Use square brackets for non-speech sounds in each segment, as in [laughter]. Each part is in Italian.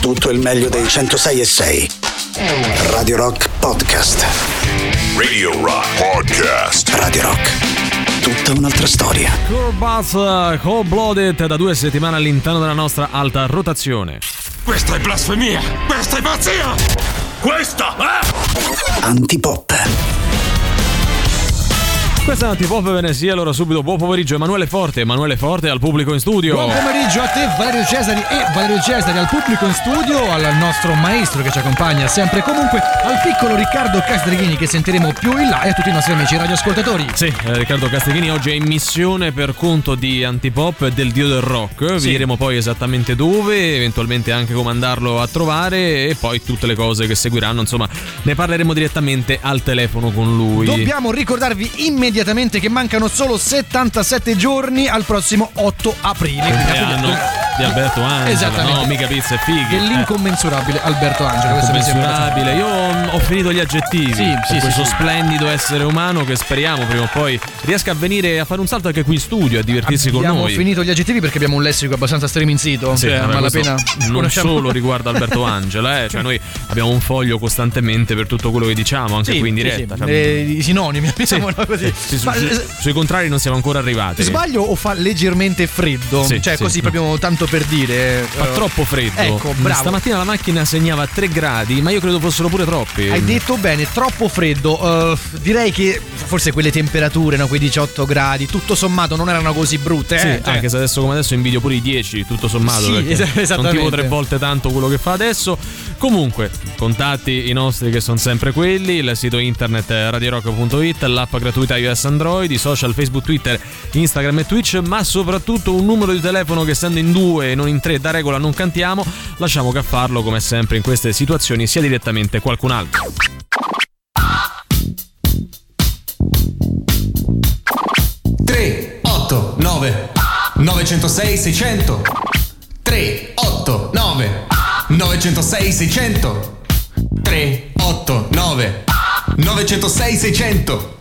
tutto il meglio dei 106 e 6. Radio Rock Podcast. Radio Rock Podcast. Radio Rock. Tutta un'altra storia. Core Bath Cold Blooded da due settimane all'interno della nostra alta rotazione. Questa è blasfemia! Questa è pazzia! Questa è... Antipop. Questa è Antipop Venezia, allora subito buon pomeriggio Emanuele Forte, Emanuele Forte al pubblico in studio. Buon pomeriggio a te Valerio Cesari e Valerio Cesari al pubblico in studio, al nostro maestro che ci accompagna sempre e comunque, al piccolo Riccardo Castrighini che sentiremo più in là e a tutti i nostri amici radioascoltatori. Sì, eh, Riccardo Castrighini oggi è in missione per conto di Antipop del dio del rock. Vi diremo poi esattamente dove, eventualmente anche come andarlo a trovare e poi tutte le cose che seguiranno, insomma, ne parleremo direttamente al telefono con lui. Dobbiamo ricordarvi immediatamente che mancano solo 77 giorni al prossimo 8 aprile. Compleanno di Alberto Angela, Esattamente. no, mica pizza e fighi. Dell'incommensurabile Alberto Angelo. Incommensurabile. Io ho finito gli aggettivi Sì, sì, questo sì. splendido essere umano che speriamo prima o poi riesca a venire a fare un salto anche qui in studio, a divertirsi con Abbiamo noi. finito gli aggettivi perché abbiamo un lessico abbastanza streaming sito. Sì, cioè, vabbè, a questo malapena non conosciamo- solo riguarda Alberto [laughs] Angela, eh, cioè noi abbiamo un foglio costantemente per tutto quello che diciamo, anche qui in diretta. sì. Cioè, Eh, I sinonimi, diciamolo così. Sì, su- Ma, su- eh, sui contrari non siamo ancora arrivati. Sbaglio o fa leggermente freddo? Sì, cioè, sì. così proprio tanto per dire. Fa eh, troppo freddo. Ecco, bravo. Stamattina la macchina segnava 3 gradi, ma io credo fossero pure troppi. Hai detto bene, troppo freddo. Eh, direi che forse quelle temperature, no, quei 18 gradi, tutto sommato non erano così brutte. Sì, eh? Cioè, anche se adesso come adesso invidio pure i 10, tutto sommato. Sì, [laughs] esattamente. tipo tre volte tanto quello che fa adesso. Comunque, contatti i nostri che sono sempre quelli, il sito internet eh, radiorock.it, l'app gratuita iOS Android, i social Facebook, Twitter, Instagram e Twitch, ma soprattutto un numero di telefono che essendo in due e non in tre da regola non cantiamo, lasciamo che a farlo come sempre in queste situazioni sia direttamente qualcun altro. Tre, otto, nove, 906 600 3, 8, 9, 906 600 3, 8, 9, 906 600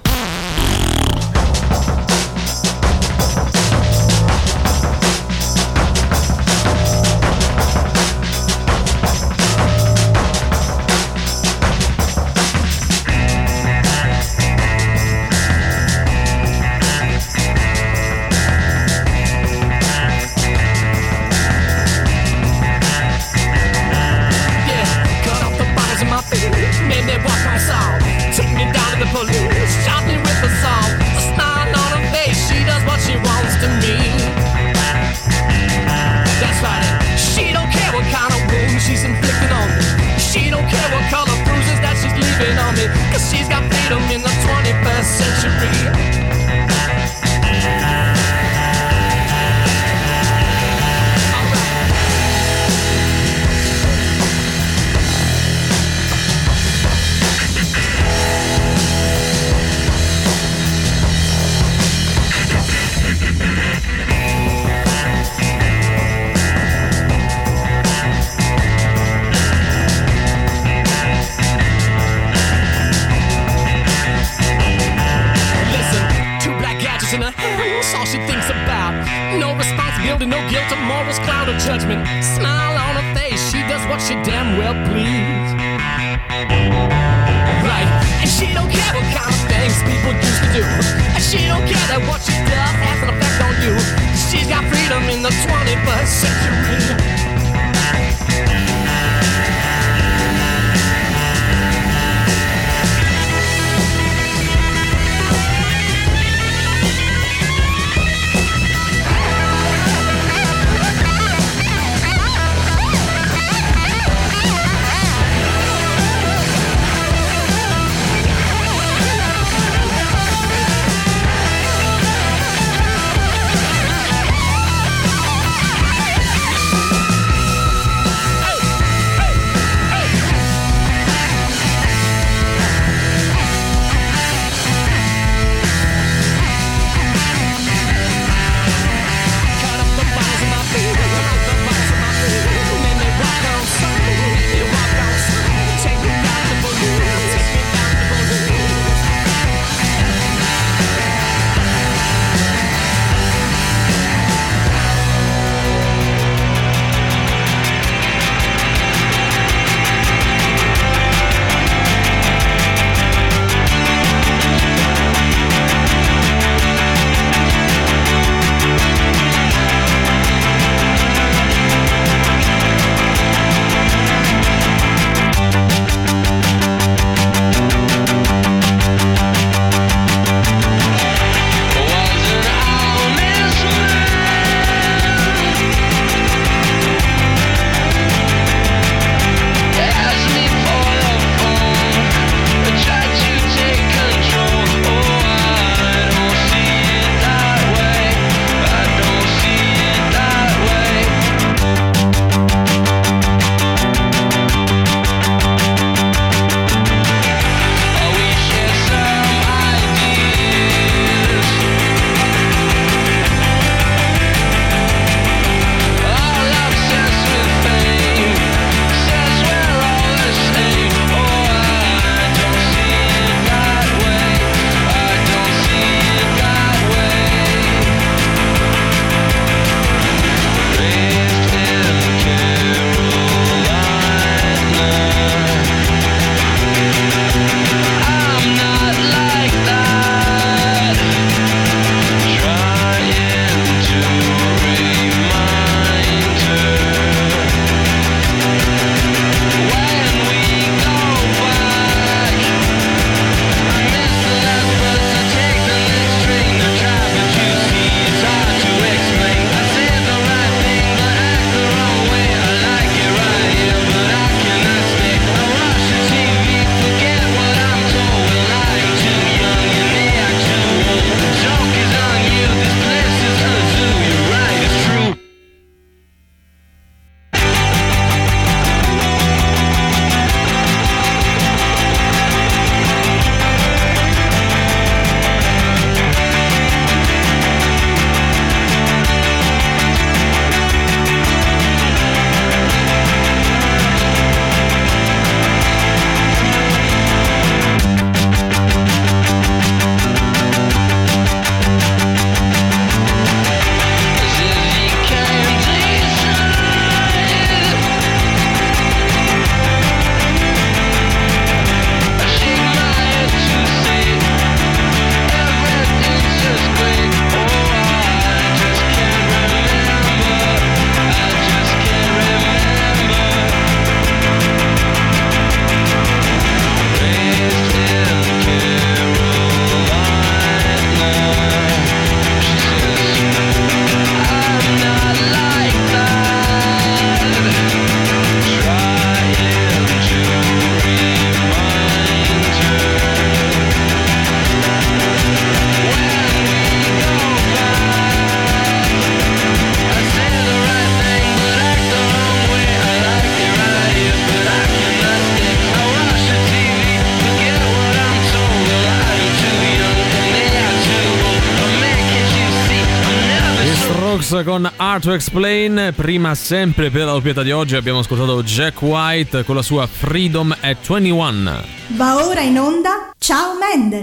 to Explain. Prima, sempre per la doppietta di oggi, abbiamo ascoltato Jack White con la sua Freedom at 21. Va ora in onda Ciao Mendel.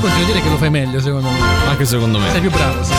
Continuo a dire che lo fai meglio, secondo me. Anche secondo me. Sei più bravo, sì.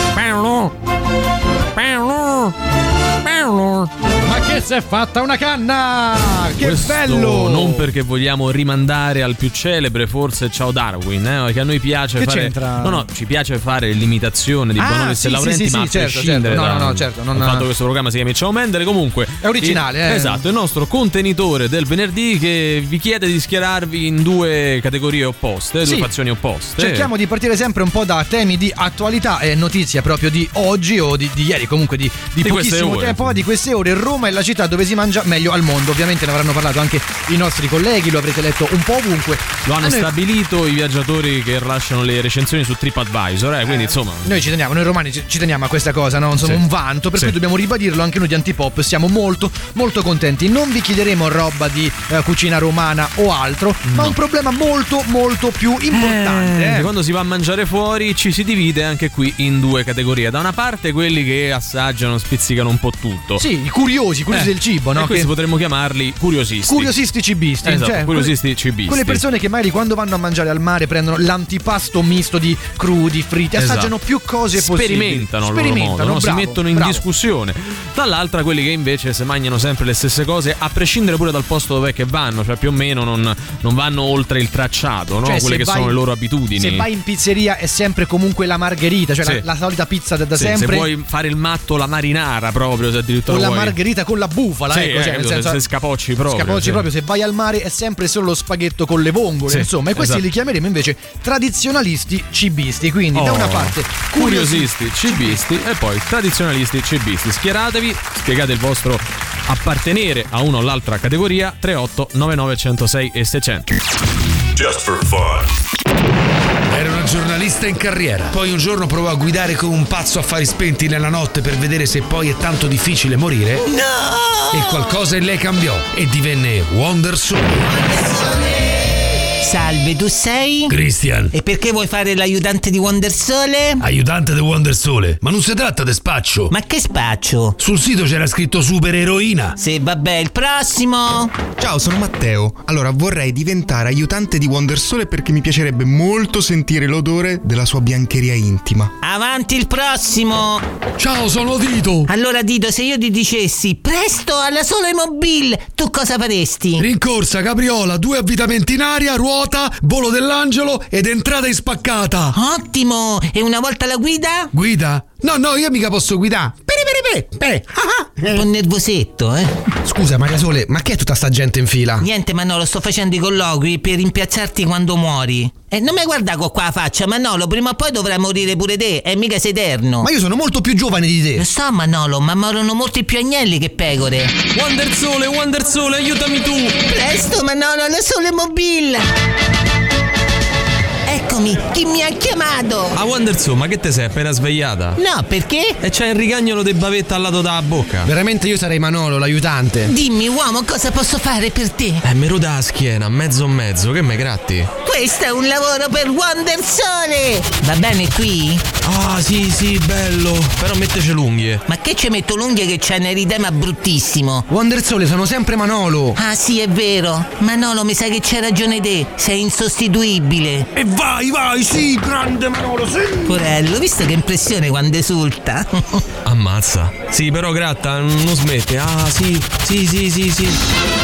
Che si è fatta una canna! Che Questo bello! Non perché vogliamo rimandare al più celebre, forse Ciao Darwin, eh, che a noi piace Che fare. c'entra? No, no, ci piace fare l'imitazione di Ah, Bonolis sì, e Laurenti, sì, sì, ma sì, a certo, prescindere certo. No, da- no, no, certo, non- fatto che questo programma si chiami Ciao Mendele. Comunque È originale, eh. Esatto, il nostro contenitore del venerdì che vi chiede di schierarvi in due categorie opposte, due Sì. fazioni opposte. Cerchiamo di partire sempre un po' da temi di attualità e notizie proprio di oggi o di, di ieri, comunque di, di Di pochissimo tempo di queste ore. Roma è la città dove si mangia meglio al mondo. Ovviamente ne avranno parlato anche i nostri colleghi, lo avrete letto un po' ovunque. Lo hanno noi- stabilito i viaggiatori che rilasciano le recensioni su TripAdvisor, eh, quindi insomma. Noi ci teniamo, noi romani ci, teniamo a questa cosa, no? Insomma, Sì. un vanto, per Sì. cui dobbiamo ribadirlo anche noi di Antipop. Siamo molto, molto contenti. Non vi chiederemo roba di eh, cucina romana o altro, ma un problema molto, molto più importante. Eh, eh. Quando si va a mangiare fuori ci si divide anche qui in due categorie. Da una parte quelli che assaggiano, spizzicano un po' tutto. Sì, i curiosi, i curiosi Eh, del cibo, E no? questi Che- potremmo chiamarli curiosisti. Curiosisti cibisti, Esatto, cioè, curiosisti cibisti. Quelle persone che magari quando vanno a mangiare al mare prendono l'antipasto misto di crudi, fritti, Esatto. assaggiano più cose possibili. Sperimentano loro modo, no? si bravo, mettono in bravo. discussione. Dall'altra quelli che invece se mangiano sempre le stesse cose, a prescindere pure dal posto dove che vanno, cioè più o meno non, non vanno oltre il tracciato, no? Cioè, quelle se che vai- sono le loro abitudini. Se vai in pizzeria è sempre comunque la margherita, cioè Sì. la, la solita pizza da, da Sì, se sempre. vuoi fare il matto, la marinara proprio, se addirittura o la vuoi. margherita con la bufala, Sì, ecco, eh, cioè, capito, senso, se scapocci proprio, Scapocci proprio, se vai al mare è sempre solo lo spaghetto con le vongole, Sì, insomma, e questi esatto. li chiameremo invece tradizionalisti cibisti, quindi da Oh, una parte curiosi- curiosisti, cibisti e poi tradizionalisti cibisti. Schieratevi, spiegate il vostro appartenere a una o l'altra categoria 38 99 106 e 600. Just for fun. Era una giornalista in carriera. Poi un giorno provò a guidare come un pazzo a fari spenti nella notte per vedere se poi è tanto difficile morire. No! E qualcosa in lei cambiò e divenne Wonder Soul. Salve, tu sei? Christian, E perché vuoi fare l'aiutante di Wonder Sole? aiutante di Wonder Sole. Ma non si tratta di spaccio. Ma che spaccio? Sul sito c'era scritto supereroina. Se vabbè, il prossimo. Ciao, sono Matteo. Allora, vorrei diventare aiutante di Wonder Sole perché mi piacerebbe molto sentire l'odore della sua biancheria intima. Avanti il prossimo. Ciao, sono Tito. Allora, Dito, se io ti dicessi presto alla Sole Mobile, tu cosa faresti? Rincorsa, capriola, due avvitamenti in aria, ruota, volo dell'angelo ed entrata in spaccata. Ottimo! E una volta la guida? Guida? No, no, io mica posso guidare. Pere, pere, pere, pere. Ah, ah. Un po' nervosetto, eh? Scusa, Maria Sole, ma che è tutta sta gente in fila? Niente, Manolo, sto facendo i colloqui per rimpiazzarti quando muori. E non mi guarda con qua la faccia, Manolo, prima o poi dovrai morire pure te, e mica sei eterno. Ma io sono molto più giovane di te. Lo so, Manolo, ma morono molti più agnelli che pecore. Wonder Sole, Wonder Sole, aiutami tu! Presto, Manolo, alla Sole Mobile! Eccomi, chi mi ha chiamato? A Wonder Sole, ma che te sei appena svegliata? No, perché? E c'è il rigagnolo di bavetta al lato della bocca. Veramente io sarei Manolo, l'aiutante. Dimmi, uomo, cosa posso fare per te? Eh, mi ruda la schiena, mezzo mezzo, che me gratti? Questo è un lavoro per Wonder Sole! Va bene qui? Ah, sì, sì, bello. Però metteci l'unghie. Ma che ci metto l'unghia che c'è un eritema bruttissimo? Wonder Sole, sono sempre Manolo. Ah sì, è vero. Manolo, mi sa che c'hai ragione te. Sei insostituibile. E vai, vai, sì, grande Manolo, sì. Porello, visto che impressione quando esulta. [laughs] Ammazza. Sì, però gratta, non smette. Ah, sì, sì, sì, sì, sì.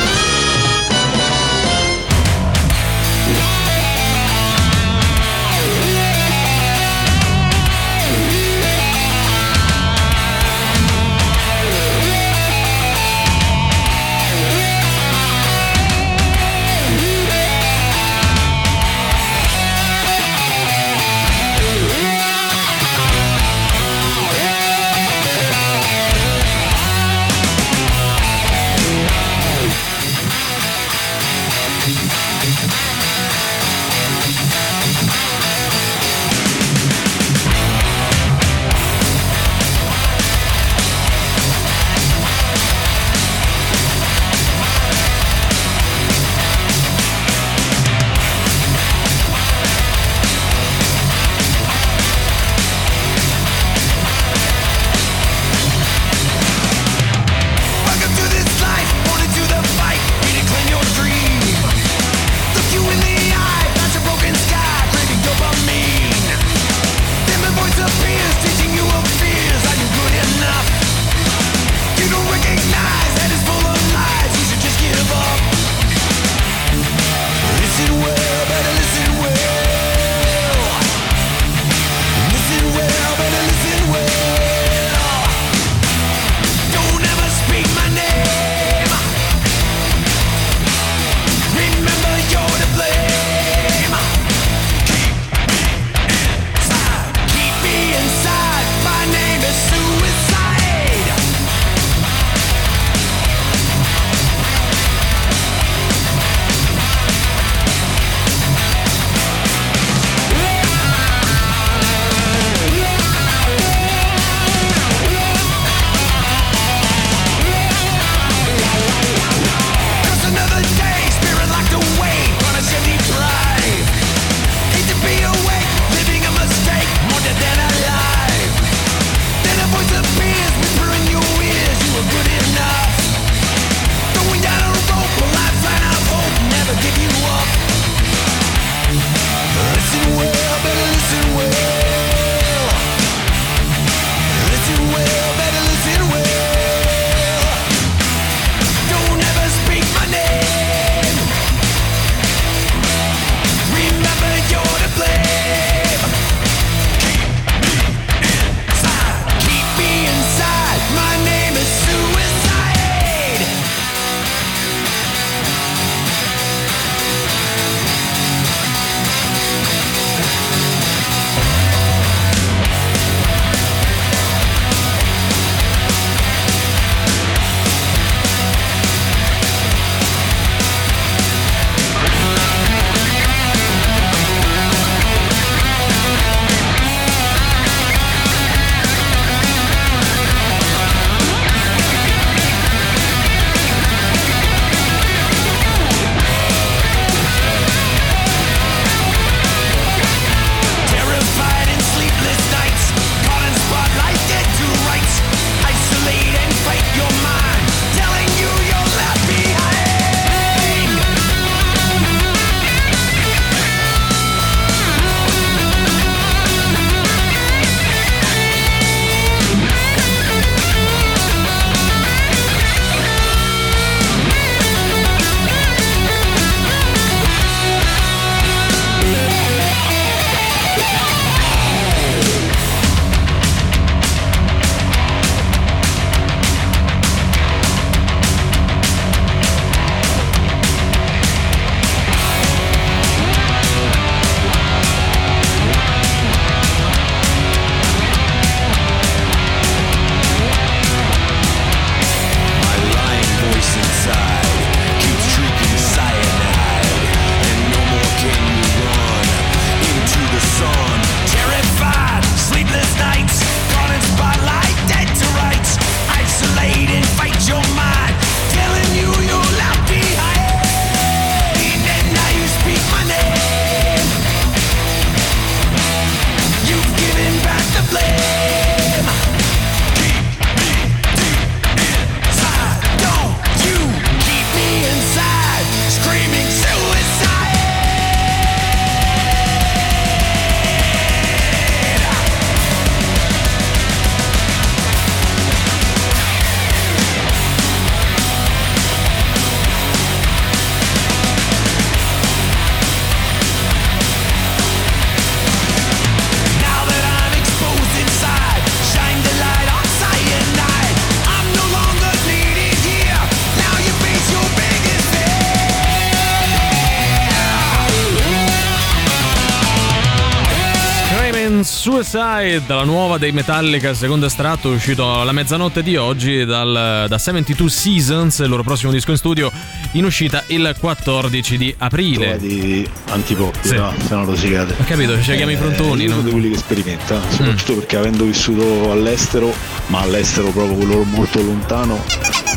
Suicide, la nuova dei Metallica, secondo estratto, uscito alla mezzanotte di oggi dal, da 72 Seasons, il loro prossimo disco in studio, in uscita il 14 di aprile. Di antipoppi, Sì. no? Se no rosicate. Ho capito, ci chiami i frontoni, Eh, io no? sono di quelli che sperimenta, Mm. soprattutto perché avendo vissuto all'estero, ma all'estero proprio quello molto lontano,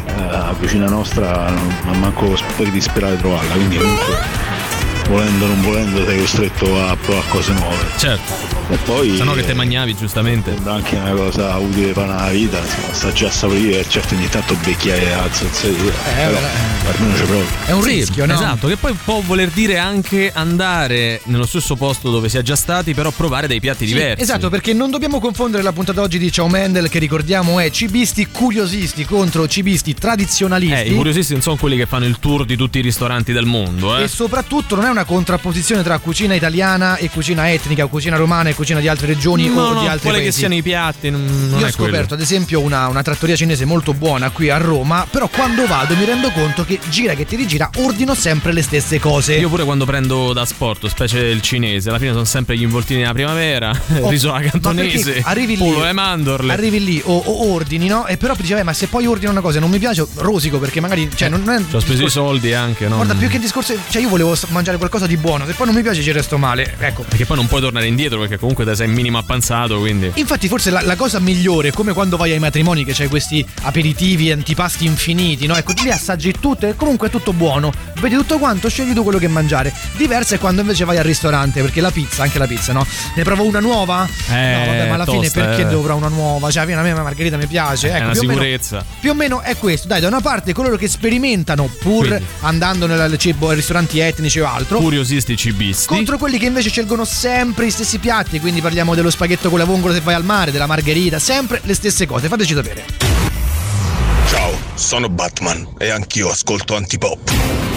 eh, vicino a nostra non non manco poi di sperare di trovarla, quindi comunque volendo o non volendo sei costretto a provare cose nuove. Certo. E poi Se no che te magnavi, giustamente. sembra anche una cosa utile per la vita, insomma, sta già a saporire, e certo ogni tanto becchiare la zozzeria, però almeno c'è proprio. È un Sì, rischio, no? Esatto, che poi può voler dire anche andare nello stesso posto dove si è già stati, però provare dei piatti Sì, diversi. Esatto, perché non dobbiamo confondere la puntata d'oggi di Ciao Mendel, che ricordiamo è cibisti curiosisti contro cibisti tradizionalisti. Eh, i curiosisti non sono quelli che fanno il tour di tutti i ristoranti del mondo, eh. E soprattutto non è una contrapposizione tra cucina italiana e cucina etnica, o cucina romana e cucina di altre regioni No, o no, di altri quelle paesi. che siano i piatti, non, non Io ho è quello. scoperto ad esempio una, una trattoria cinese molto buona qui a Roma, però quando vado mi rendo conto che gira che ti rigira ordino sempre le stesse cose. Io pure quando prendo da sport, specie il cinese, alla fine sono sempre gli involtini della primavera, Oh, riso alla cantonese, arrivi lì, e mandorle. Arrivi lì o, o ordini, no? E però "Vabbè, ma se poi ordino una cosa e non mi piace, rosico perché magari. Cioè, non è. Ci ho speso i soldi anche, no? Guarda, più che discorso. Cioè, io volevo mangiare qualcosa di buono, se poi non mi piace ci resto male. Ecco. Perché poi non puoi tornare indietro perché comunque te sei minimo appanzato, quindi... Infatti, forse la, la cosa migliore, come quando vai ai matrimoni che c'hai questi aperitivi, antipasti infiniti, no? Ecco, lì assaggi tutto e comunque è tutto buono. Vedi tutto quanto, scegli tu quello che mangiare. Diverso è quando invece vai al ristorante, perché la pizza, anche la pizza, no? Ne provo una nuova? Eh, no, vabbè, ma alla fine tosta, perché eh. provare una nuova? Cioè, a me la margherita mi piace. è Ecco, una più o meno- sicurezza. più o meno è questo. Dai, da una parte coloro che sperimentano pur Quindi. andando nel cibo ai ristoranti etnici o altro. Curiosisti cibisti. Contro quelli che invece scelgono sempre i stessi piatti, quindi parliamo dello spaghetto con la vongola se vai al mare, della margherita, sempre le stesse cose, fateci sapere. Ciao, sono Batman e anch'io ascolto Antipop.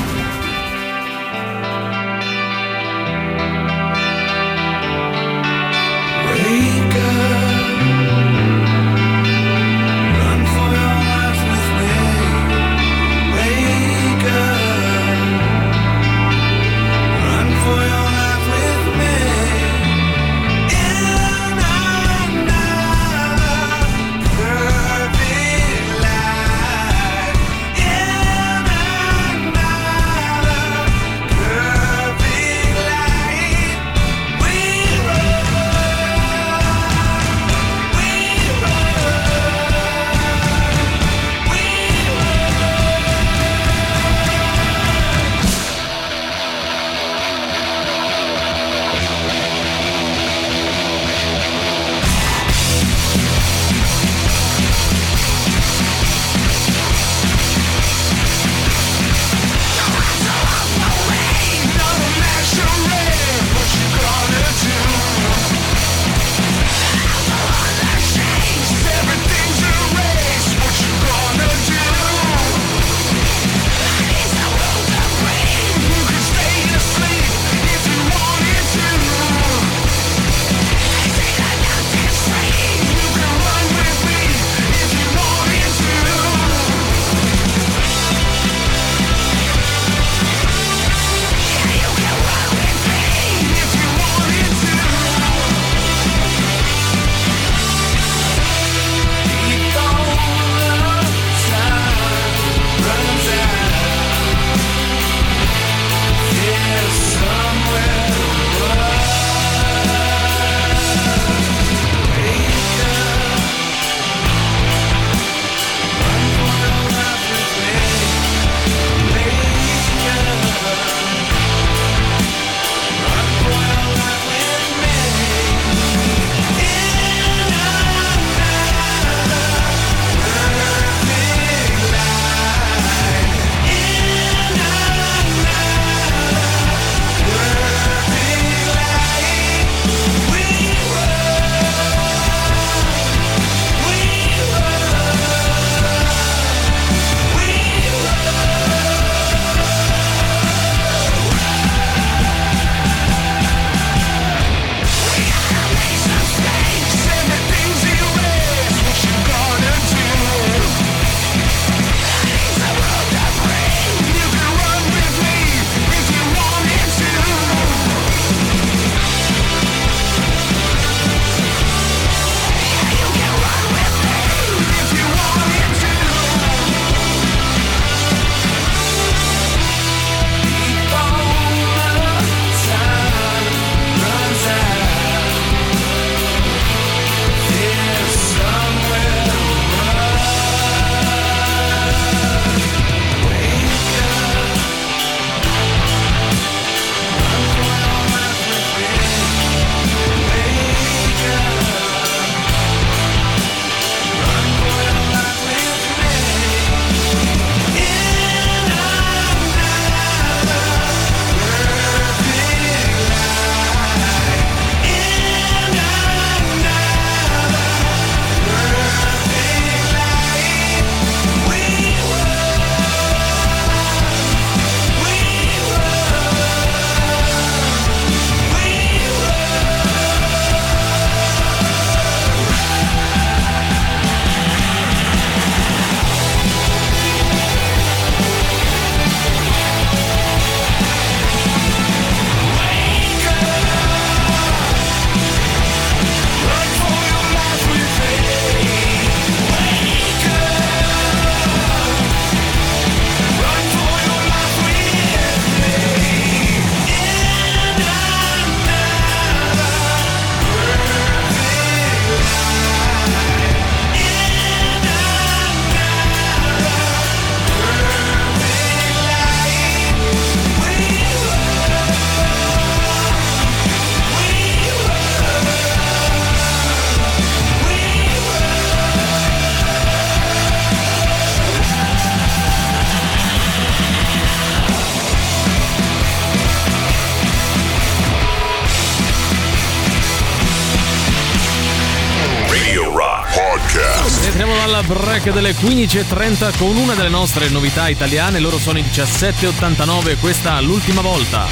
Break delle 15.30 con una delle nostre novità italiane. Loro sono i 17.89, questa l'ultima volta.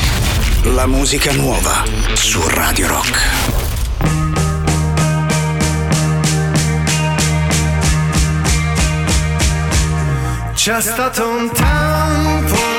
La musica nuova su Radio Rock. C'è stato un tempo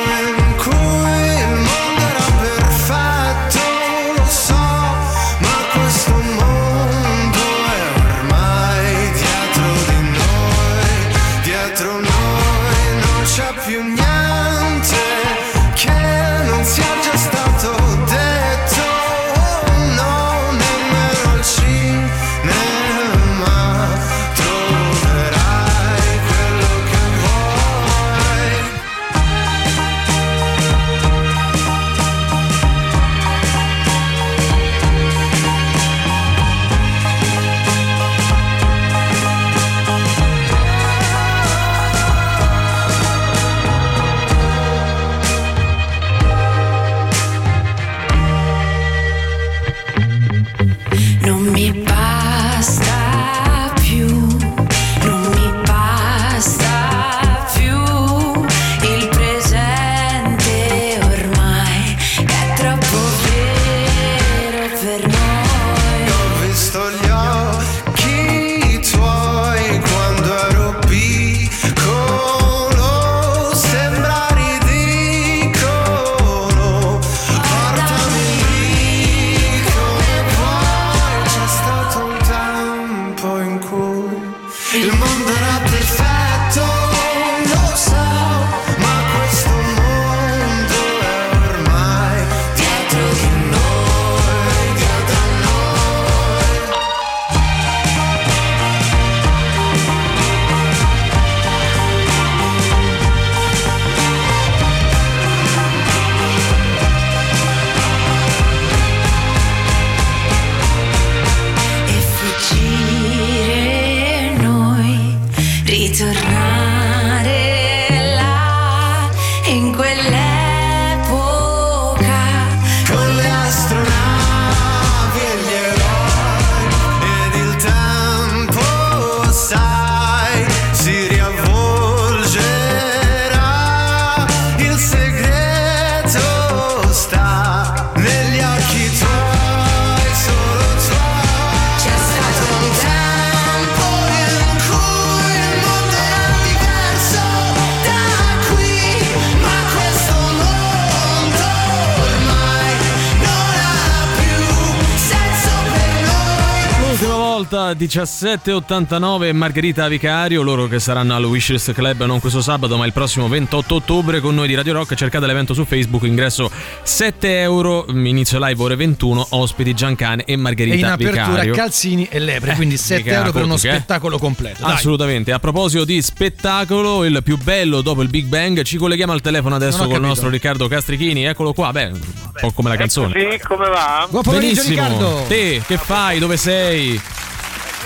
1789 e Margherita Vicario, loro che saranno al Wishes Club non questo sabato ma il prossimo 28 ottobre con noi di Radio Rock. Cercate l'evento su Facebook, ingresso 7 euro, inizio live ore 21, ospiti Giancane e Margherita Vicario. E in apertura Vicario. Calzini e Lepre, eh, quindi 7 euro per uno che? spettacolo completo. Dai. Assolutamente, a proposito di spettacolo, il più bello dopo il Big Bang, ci colleghiamo al telefono adesso con il nostro Riccardo Castrichini, eccolo qua, beh, un po' come la ecco, canzone. Sì, come va? Buon pomeriggio Riccardo! Te, che fai? Dove sei?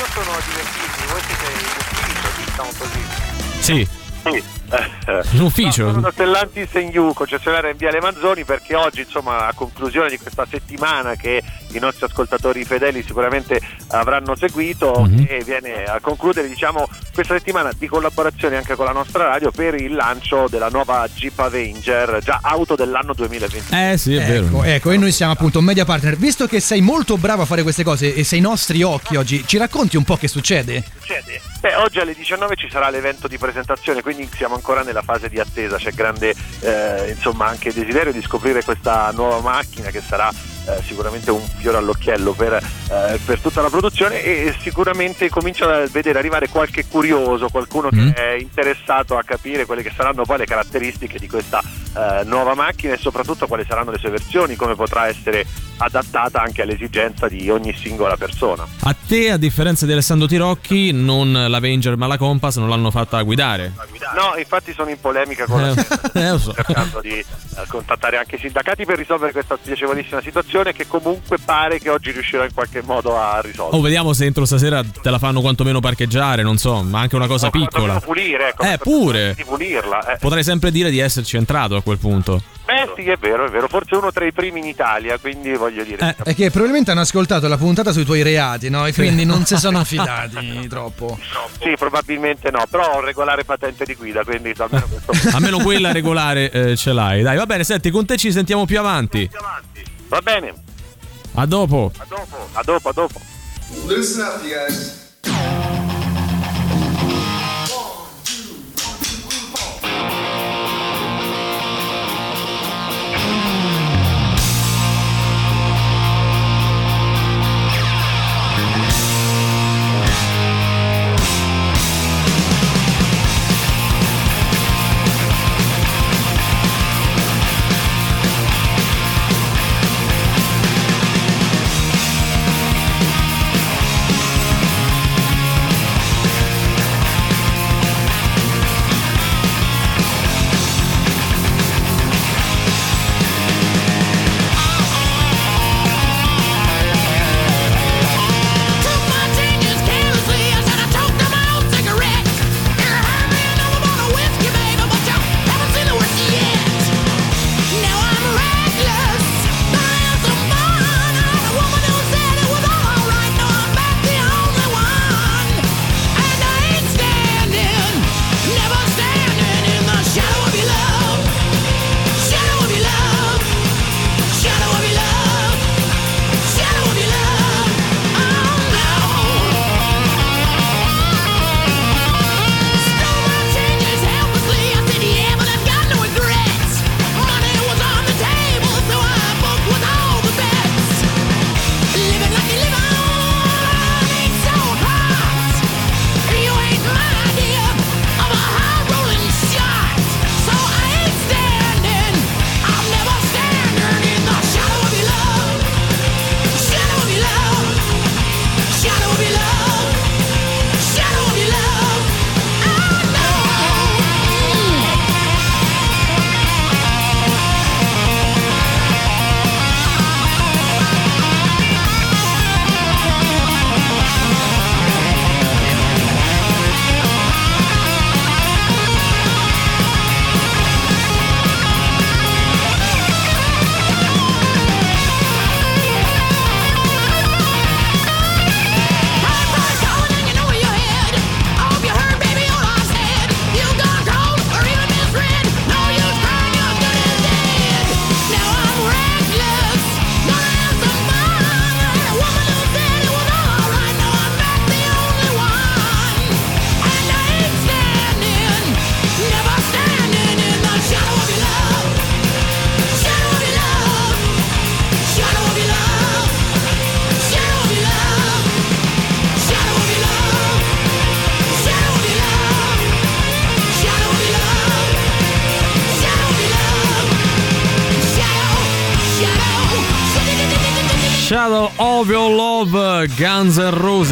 Io sono a divertirmi, voi siete in ufficio, diciamo così. Sì, Sì. In ufficio. No, sono da Stellantis in You, concessionaria in Viale Manzoni, perché oggi, insomma, a conclusione di questa settimana che i nostri ascoltatori fedeli sicuramente avranno seguito, Mhm. e viene a concludere, diciamo, questa settimana di collaborazione anche con la nostra radio per il lancio della nuova Jeep Avenger, già auto dell'anno 2020. Eh sì, è Ecco, vero. ecco, e noi siamo appunto un media partner. Visto che sei molto bravo a fare queste cose e sei i nostri occhi oggi, ci racconti un po' che succede? succede? Beh, oggi alle 19 ci sarà l'evento di presentazione, quindi siamo ancora nella fase di attesa, c'è grande eh, insomma anche desiderio di scoprire questa nuova macchina che sarà eh, sicuramente un fiore all'occhiello per, eh, per tutta la produzione e sicuramente comincio a vedere arrivare qualche curioso, qualcuno Mm. che è interessato a capire quelle che saranno poi le caratteristiche di questa eh, nuova macchina e soprattutto quali saranno le sue versioni, come potrà essere adattata anche all'esigenza di ogni singola persona. A te, a differenza di Alessandro Tirocchi, non l'Avenger ma la Compass non l'hanno fatta guidare. No, infatti sono in polemica con la Eh, eh, so. cercando di eh, contattare anche i sindacati per risolvere questa piacevolissima situazione che comunque pare che oggi riuscirò in qualche modo a risolvere. Oh, vediamo se entro stasera te la fanno quantomeno parcheggiare, non so, ma anche una cosa No, piccola. pulire, ecco, Eh, pure. di pulirla. eh. Potrei sempre dire di esserci entrato a quel punto. Beh sì, è vero, è vero. Forse uno tra i primi in Italia, quindi voglio dire. È che probabilmente hanno ascoltato la puntata sui tuoi reati, no? E quindi non si sono affidati [laughs] troppo. Sì, probabilmente no, però ho regolare patente di guida, quindi almeno questo. Almeno quella regolare eh, ce l'hai. Dai, va bene, senti, con te ci sentiamo più avanti. Va bene, A dopo. a dopo, a dopo, a dopo. Listen up, you guys.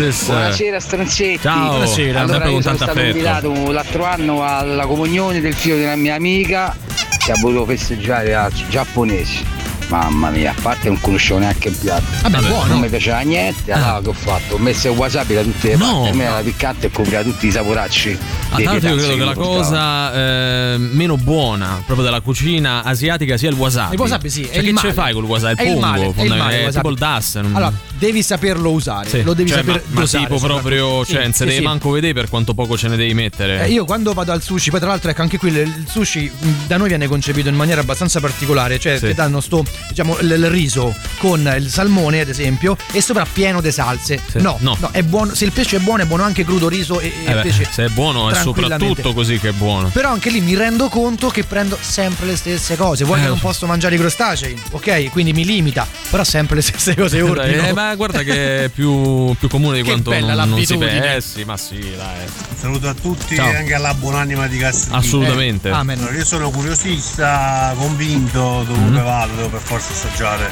Roses. Buonasera stronzetti. Ciao. Buonasera, allora, sempre io sono stato affetto. invitato l'altro anno alla comunione del figlio di una mia amica che ha voluto festeggiare a giapponesi. Mamma mia, a parte non conoscevo neanche il piatto. Vabbè, buono. Non mi piaceva niente, allora che ho fatto? Ho messo il wasabi da tutte le No. parti, a me era piccante e copriva tutti i saporacci. Ah, io credo che la cosa eh, meno buona proprio della cucina asiatica sia il wasabi. Il wasabi sì, Cioè, il che male. ce fai col wasabi? È Il il pongo, male, è il fondamentalmente, male, il è wasabi. tipo il DAS. non- Allora, devi saperlo usare, Sì. lo devi Cioè, saper ma, ma dosare. tipo proprio, cioè, Sì, non se sì, devi sì. manco vedere per quanto poco ce ne devi mettere. Eh, io quando vado al sushi, poi tra l'altro ecco anche qui il il sushi mh, da noi viene concepito in maniera abbastanza particolare, cioè Sì. ti danno sto, diciamo, l- il riso con il salmone ad esempio e sopra pieno di salse. Sì. No, No. no, è buono, se il pesce è buono è buono anche crudo riso e, e Eh beh, pesce. se è buono è tranquillamente. soprattutto così che è buono. Però anche lì mi rendo conto che prendo sempre le stesse cose. Vuoi Eh, che non so. posso mangiare i crostacei? Ok, quindi mi limita, però sempre le stesse cose [laughs] ordino. Eh, ma guarda che è più, più comune di Che quanto bella non, non si pensi. Ma sì, dai. Saluto a tutti Ciao. e anche alla buonanima di Castrini. Assolutamente. Eh, Amen. allora, io sono curiosista, convinto, dovunque Mhm. vado, devo per forza assaggiare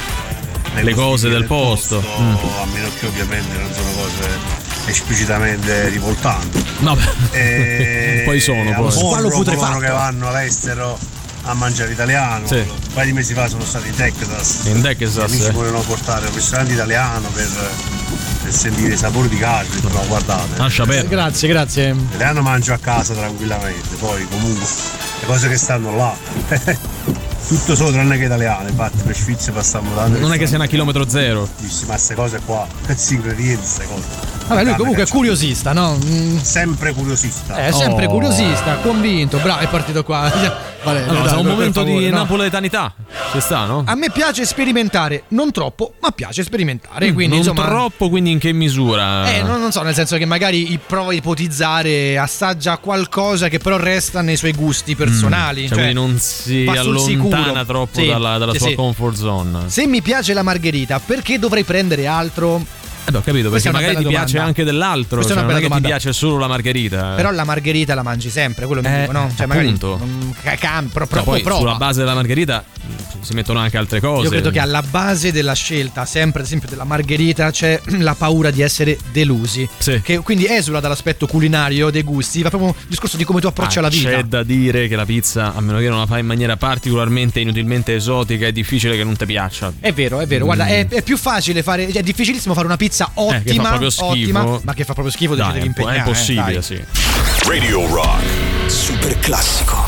Le cose del posto. Mm. a meno che ovviamente non sono cose esplicitamente rivoltanti. No, E [laughs] poi sono poi. Squalo putrefatto. che vanno all'estero a mangiare italiano. Sì. Un paio di mesi fa sono stato in Texas. In Texas, Gli amici eh. volevano portare un ristorante italiano per, per sentire i sapori di carne. No, guardate. Lascia perdere. Grazie, grazie. L'italiano mangio a casa tranquillamente, poi comunque le cose che stanno là. [laughs] Tutto solo tranne che italiano, infatti per Svizzera passiamo tanto. Non è che sia una chilometro zero. Dici, ma queste cose qua, [laughs] pezzi ingredienti, queste cose. Vabbè, lui comunque è curiosista, no? Mm, Sempre curiosista. È sempre Oh. curiosista, convinto, bravo, è partito qua. [laughs] Vale, Allora, dai, c'è un momento favore, di no. napoletanità. Ci sta, no? A me piace sperimentare, non troppo, ma piace sperimentare. Mm, Quindi, non insomma, troppo, quindi in che misura? Eh, non, non so, nel senso che magari prova a ipotizzare, assaggia qualcosa che però resta nei suoi gusti personali. Cioè, quindi non si allontana troppo Sì, dalla, dalla sì, sua sì. comfort zone. Se mi piace la margherita, perché dovrei prendere altro? Eh beh, ho capito, Questa perché magari ti bella piace domanda. anche dell'altro. Cioè, non è che ti domanda. piace solo la margherita. Però la margherita la mangi sempre, quello mi Eh, dico, no? Cioè, magari appunto. mm, ca- cam- pro- pro- poi prova. sulla base della margherita mm, si mettono anche altre cose. Io credo che alla base della scelta, sempre ad esempio della margherita, c'è [clears throat] la paura di essere delusi. Che quindi esula dall'aspetto culinario dei gusti, va proprio un discorso di come tu approcci Ah, alla vita. C'è da dire che la pizza, a meno che non la fai in maniera particolarmente inutilmente esotica, è difficile che non ti piaccia. È vero, è vero. Guarda, è, è più facile fare. Cioè, è difficilissimo fare una pizza ottima. Mm. Eh, che fa proprio schifo. ottima, ma che fa proprio schifo, Dai, impo- impegnare. è impossibile, eh, dai. sì. Radio Rock. Super classico.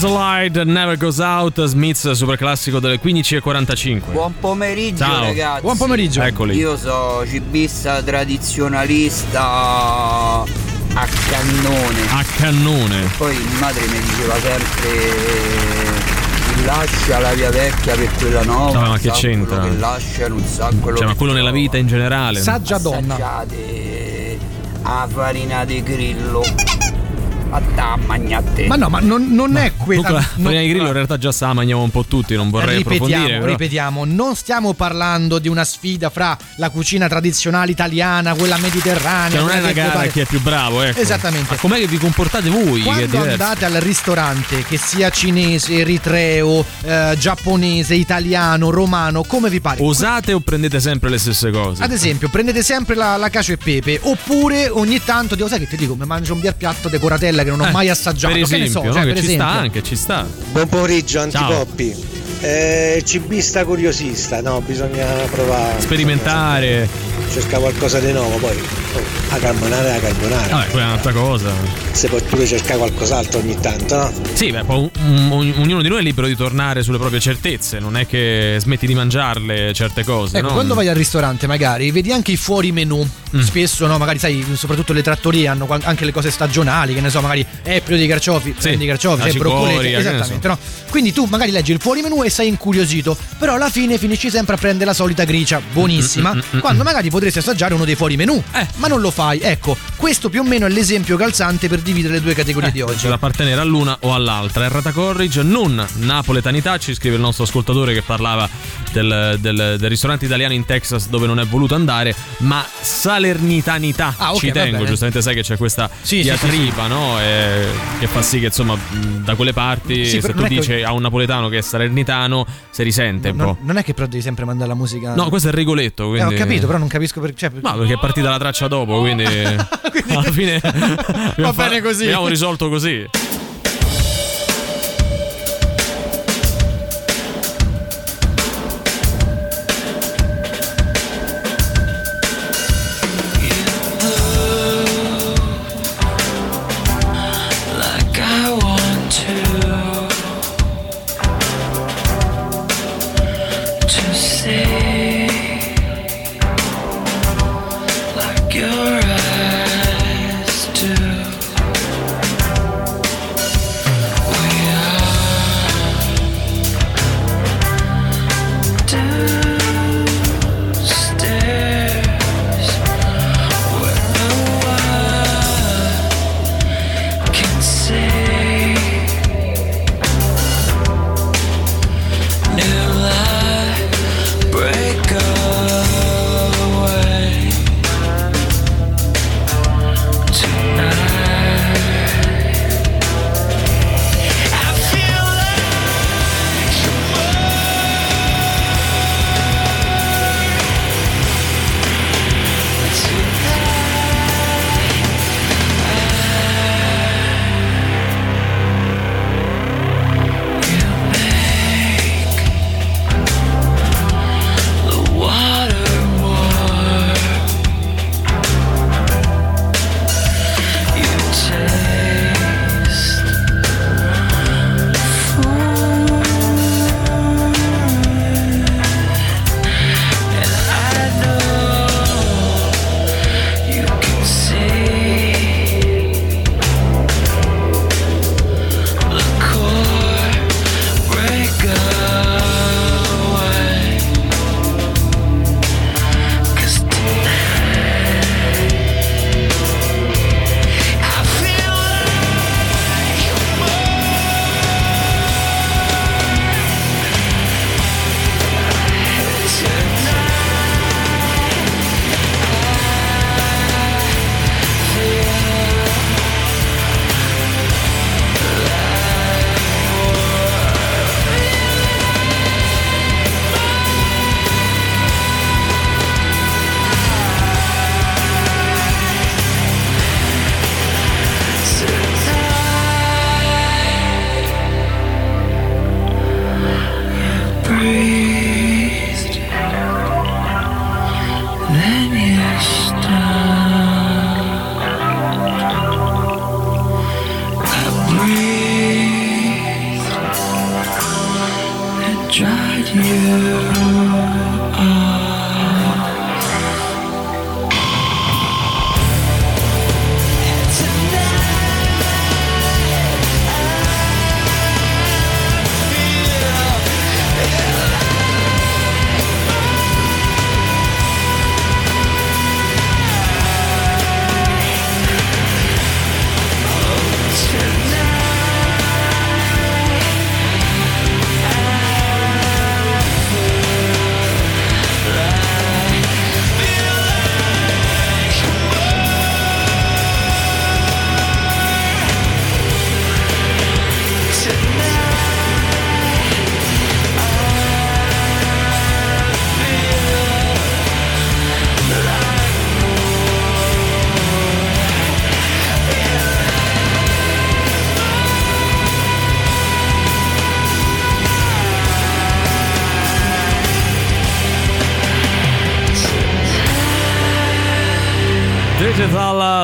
That never goes out. Smith, super classico delle 15.45. Buon pomeriggio Ciao. ragazzi. Buon pomeriggio. Eccoli. Io so cibista tradizionalista a cannone. A cannone. Poi madre mi diceva sempre lascia la via vecchia per quella nuova. Vabbè, ma che c'entra? Che lascia, non sa quello Cioè, ma quello nella vita in generale. Saggia donna. Assaggiate a farina di grillo. A da magnate. Ma no, ma non, non è quella. La non- di grillo in realtà già se la mangiamo un po' tutti, non vorrei Ripetiamo, approfondire. però- ripetiamo, non stiamo parlando di una sfida fra la cucina tradizionale italiana, quella mediterranea. Cioè, non è una gara chi è più bravo, ecco. Esattamente. Ma com'è che vi comportate voi? Quando andate al ristorante, che sia cinese, eritreo, eh, giapponese, italiano, romano, come vi pare? Osate o prendete sempre le stesse cose? Ad esempio, prendete sempre la, la cacio e pepe, oppure ogni tanto dico, sai che ti dico, mi mangio un bel piatto di coratella che non ho Eh, mai assaggiato. Per che ne esempio, so, no, cioè, che per ci esempio. sta anche, ci sta. Buon pomeriggio. Antipoppi. Eh, cibista curiosista, no? Bisogna provare. Sperimentare. Cerca qualcosa di nuovo, poi oh, la carbonara la carbonara. Vabbè, quella è un'altra cosa. Se puoi pure cercare qualcos'altro ogni tanto, no? Sì, beh, poi un- un- ognuno di noi è libero di tornare sulle proprie certezze, non è che smetti di mangiarle certe cose, Ecco, no? quando vai al ristorante magari vedi anche i fuori menù. Mm. Spesso, no, magari sai, soprattutto le trattorie hanno anche le cose stagionali, che ne so, magari è periodo di carciofi, prendi i carciofi, c'è broccoletti, che ne esattamente, no? Quindi tu magari leggi il fuori menù e sei incuriosito, però alla fine finisci sempre a prendere la solita gricia, buonissima, Mm, mm, mm, quando magari potresti assaggiare uno dei fuori menù, ma non lo fai. Ecco, questo più o meno è l'esempio calzante per dividere le due categorie di oggi. Per appartenere all'una o all'altra. Errata Corridge, non napoletanità, ci scrive il nostro ascoltatore che parlava del, del- del ristorante italiano in Texas dove non è voluto andare, ma salernitanità. Ah, ok, ci va tengo, giustamente sai che c'è questa Sì, sì, diatriba, no? E- che fa sì che insomma da quelle parti Sì, se tu è che- dici a un napoletano che è salernitano si risente un Non, po'. non è che però devi sempre mandare la musica. No, questo è il Rigoletto, Eh, quindi... ho capito, però non capisco perché. Cioè, No, perché è partita la traccia dopo, quindi, [laughs] alla fine [laughs] fa- bene così. Abbiamo risolto così.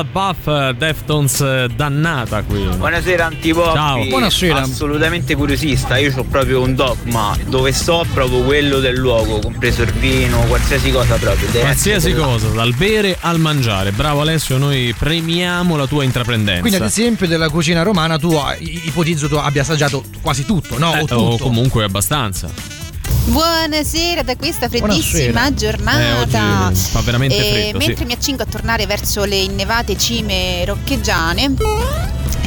Buff Deftones eh, dannata qui. Buonasera Antipoppi. Ciao. Buonasera. Assolutamente curiosista, io ho proprio un dogma dove sto proprio quello del luogo, compreso il vino, qualsiasi cosa proprio. deve Qualsiasi cosa, dal bere al mangiare. Bravo Alessio, noi premiamo la tua intraprendenza. Quindi, ad esempio, della cucina romana, tu ipotizzo tu abbia assaggiato quasi tutto, no? Eh, o tutto. o comunque abbastanza. Buonasera da questa freddissima Buonasera. giornata. Eh, oggi fa veramente E freddo, sì. Mentre mi accingo a tornare verso le innevate cime roccheggiane,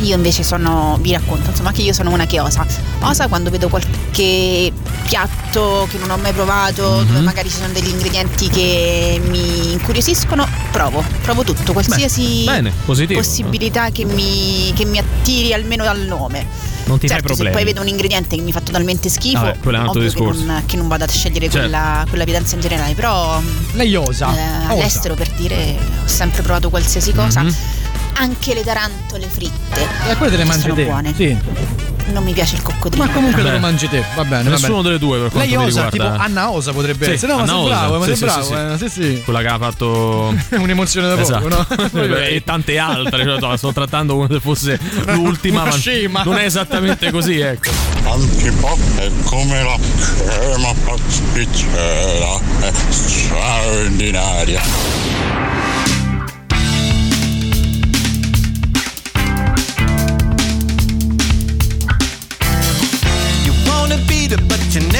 io invece sono, vi racconto, insomma, che io sono una che osa. Osa quando vedo qualche piatto che non ho mai provato, Mhm. dove magari ci sono degli ingredienti che mi incuriosiscono, provo, provo tutto, qualsiasi bene, positivo. possibilità che mi, che mi attiri almeno dal nome. Non ti fai certo, se problemi. poi vedo un ingrediente che mi fa totalmente schifo, Vabbè, quello è un altro ovvio che discorso. non, che non vado a scegliere Certo. quella, quella pietanza in generale, però Lei osa. eh, all'estero per dire ho sempre provato qualsiasi cosa, Mhm. anche le tarantole fritte. E quelle te le mangi sono te. buone. Sì. Non mi piace il coccodrillo. Ma comunque te lo mangi te, va bene. va Nessuno bene. delle due per quanto Lei mi osa, riguarda. tipo Anna Osa potrebbe Sì, essere. No, ma Anna sei Osa. bravo, ma Sì, sei sì, bravo. sì, eh, sì, sì. Quella che ha fatto [laughs] Un'emozione da poco, Esatto. no? [laughs] e tante altre, cioè, no, sto trattando come se fosse [laughs] l'ultima, ma scema. non è esattamente così, ecco. Antipop è come la crema pasticcera, è straordinaria.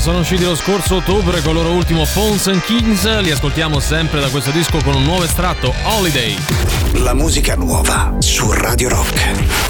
sono usciti lo scorso ottobre con il loro ultimo Phones and Kings. Li ascoltiamo sempre da questo disco con un nuovo estratto, Holiday. La musica nuova su Radio Rock.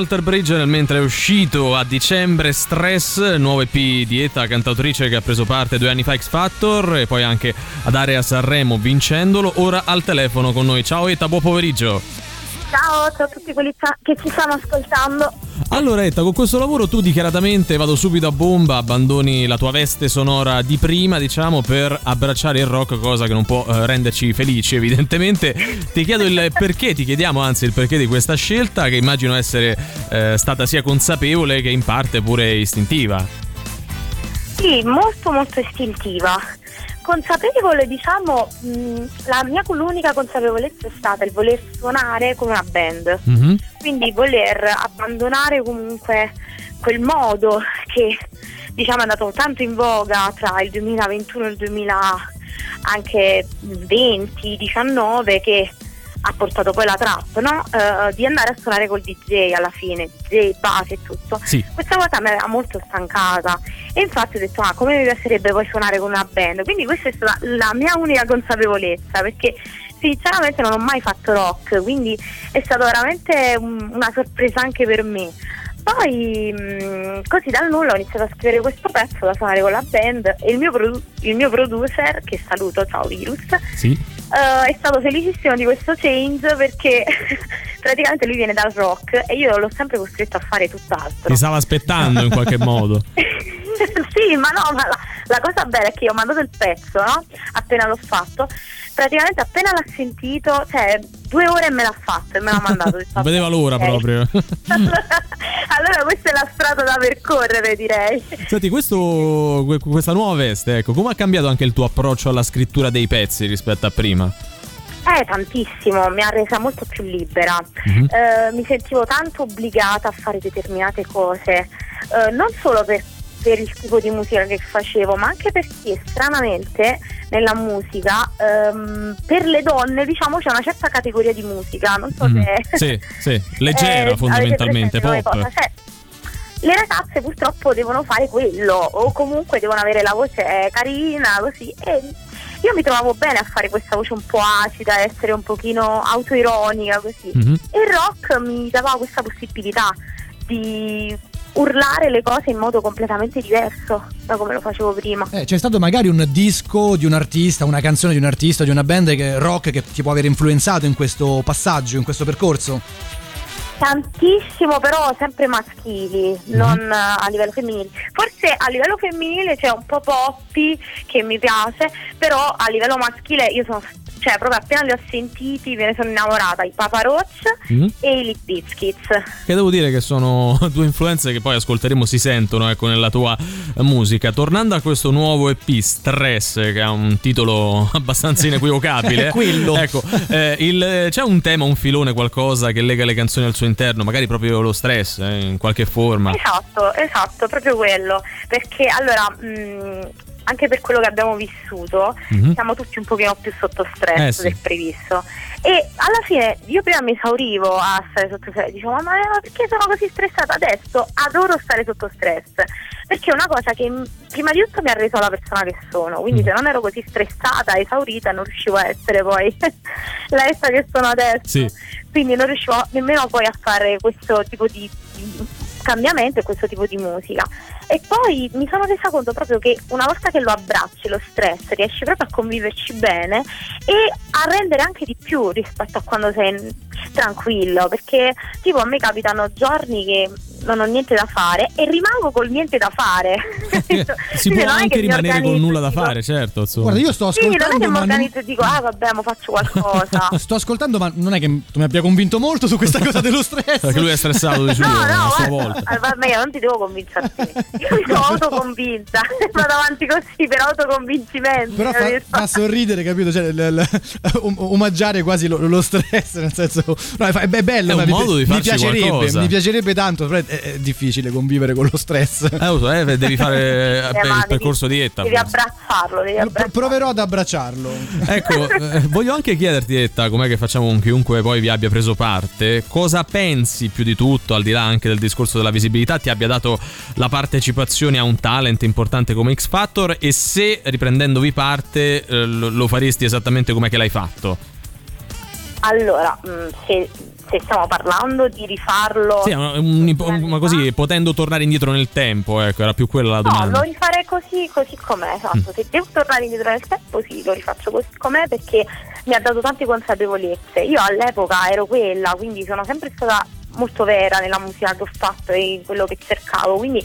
Alter Bridge mentre è uscito a dicembre Stress, nuovo EP di Eta, cantautrice che ha preso parte due anni fa X Factor e poi anche ad Area Sanremo vincendolo, ora al telefono con noi. Ciao Eta, buon pomeriggio! Ciao, ciao a tutti quelli che ci stanno ascoltando. Allora Etta, con questo lavoro tu dichiaratamente, vado subito a bomba, abbandoni la tua veste sonora di prima, diciamo, per abbracciare il rock, cosa che non può eh, renderci felici evidentemente. Ti chiedo il perché, ti chiediamo anzi il perché di questa scelta, che immagino essere eh, stata sia consapevole che in parte pure istintiva. Sì, molto molto istintiva consapevole, diciamo, mh, la mia l'unica consapevolezza è stata il voler suonare come una band, mm-hmm. quindi voler abbandonare comunque quel modo che diciamo è andato tanto in voga tra il 2021 e il 2020 anche 20, 19 che ha portato poi la trap, no? Eh, di andare a suonare col DJ alla fine, DJ, base e tutto. Sì. Questa cosa mi aveva molto stancata e infatti ho detto ah come mi piacerebbe poi suonare con una band, quindi questa è stata la mia unica consapevolezza perché sinceramente non ho mai fatto rock, quindi è stata veramente un- una sorpresa anche per me. Poi mh, così dal nulla ho iniziato a scrivere questo pezzo da suonare con la band e il mio, produ- il mio producer, che saluto, ciao Virus, Sì. eh, è stato felicissimo di questo change perché [laughs] praticamente lui viene dal rock e io l'ho sempre costretto a fare tutt'altro. Ti stava aspettando in qualche modo. [laughs] [laughs] sì, ma no, ma la, la cosa bella è che io ho mandato il pezzo, no? Appena l'ho fatto, praticamente appena l'ha sentito, cioè due ore me l'ha fatto e me l'ha mandato. [laughs] Non vedeva l'ora ok. proprio. [laughs] allora questa è la strada da percorrere, direi. Senti, questo, que- questa nuova veste, ecco, come ha cambiato anche il tuo approccio alla scrittura dei pezzi rispetto a prima? Eh, tantissimo, mi ha resa molto più libera. Mhm. Eh, mi sentivo tanto obbligata a fare determinate cose, eh, non solo per, per il tipo di musica che facevo, ma anche perché stranamente nella musica ehm, per le donne diciamo c'è una certa categoria di musica, non so Mm. se... Sì, sì, [laughs] leggera Eh, fondamentalmente, pop. Cioè, le ragazze purtroppo devono fare quello o comunque devono avere la voce carina così e io mi trovavo bene a fare questa voce un po' acida, essere un pochino autoironica così Mhm. e il rock mi dava questa possibilità di urlare le cose in modo completamente diverso da come lo facevo prima. Eh, c'è stato magari un disco di un artista, una canzone di un artista, di una band che, rock che ti può aver influenzato in questo passaggio, in questo percorso? Tantissimo, però sempre maschili, non eh, a livello femminile. Forse a livello femminile c'è un po' Poppy che mi piace, però a livello maschile io sono, cioè proprio appena li ho sentiti me ne sono innamorata, i Papa Roach Mhm. e i Lip Biscuits. Che devo dire che sono [laughs] due influenze che poi ascolteremo si sentono ecco, nella tua musica. Tornando a questo nuovo EP, Stress, che ha un titolo [laughs] abbastanza inequivocabile. [laughs] È quello. Ecco, eh, il- c'è un tema, un filone, qualcosa che lega le canzoni al suo interno, magari proprio lo stress eh, in qualche forma. Esatto, esatto, proprio quello. Perché allora, mh, anche per quello che abbiamo vissuto, Mhm. siamo tutti un pochino più sotto stress Eh sì. del previsto. E alla fine io prima mi esaurivo a stare sotto stress, dicevo, ma, perché sono così stressata? Adesso adoro stare sotto stress. Perché è una cosa che prima di tutto mi ha reso la persona che sono. Mm. Quindi se non ero così stressata, esaurita, non riuscivo a essere poi [laughs] la essa che sono adesso Sì. quindi non riuscivo nemmeno poi a fare questo tipo di, di cambiamento e questo tipo di musica. E poi mi sono resa conto proprio che una volta che lo abbracci lo stress, riesci proprio a conviverci bene e a rendere anche di più rispetto a quando sei tranquillo, perché tipo a me capitano giorni che non ho niente da fare e rimango col niente da fare. Si Quindi può [laughs] non è anche che mi rimanere con organizzo, nulla da fare, certo. Insomma. Guarda, io sto Sì, non è che ascoltando, mi ma non... organizzo e dico, ah vabbè, mo faccio qualcosa. [laughs] Sto ascoltando, ma non è che tu mi abbia convinto molto su questa cosa dello stress. Perché lui è stressato di suo, [laughs] No, no, a sua volta. vabbè, io non ti devo convincere a te. Io mi sono autoconvinta. Vado avanti così per autoconvincimento. Però fa, fa sorridere, capito? Cioè, l- l- um- omaggiare quasi lo, lo stress, nel senso. No, è, bello, È ma un mi, modo di mi piacerebbe, qualcosa. mi piacerebbe tanto, però è, difficile convivere con lo stress. Eh, lo so, eh, devi fare [laughs] eh, Eh, il devi- percorso dieta. Devi abbracciarlo, devi abbracciarlo. Proverò ad abbracciarlo. Ecco, [laughs] eh, voglio anche chiederti, Etta, com'è che facciamo con chiunque poi vi abbia preso parte, cosa pensi più di tutto, al di là anche del discorso della visibilità, ti abbia dato la partecipazione a un talent importante come X Factor e se riprendendovi parte eh, lo, lo faresti esattamente come che l'hai fatto? Allora, mh, se, se stiamo parlando di rifarlo. Sì, una, un- una così, potendo tornare indietro nel tempo, ecco, era più quella la No, domanda. lo rifarei così, così com'è, esatto. Se devo tornare indietro nel tempo, sì, lo rifaccio così com'è perché mi ha dato tante consapevolezze. Io all'epoca ero quella, quindi sono sempre stata molto vera nella musica che ho fatto e in quello che cercavo, quindi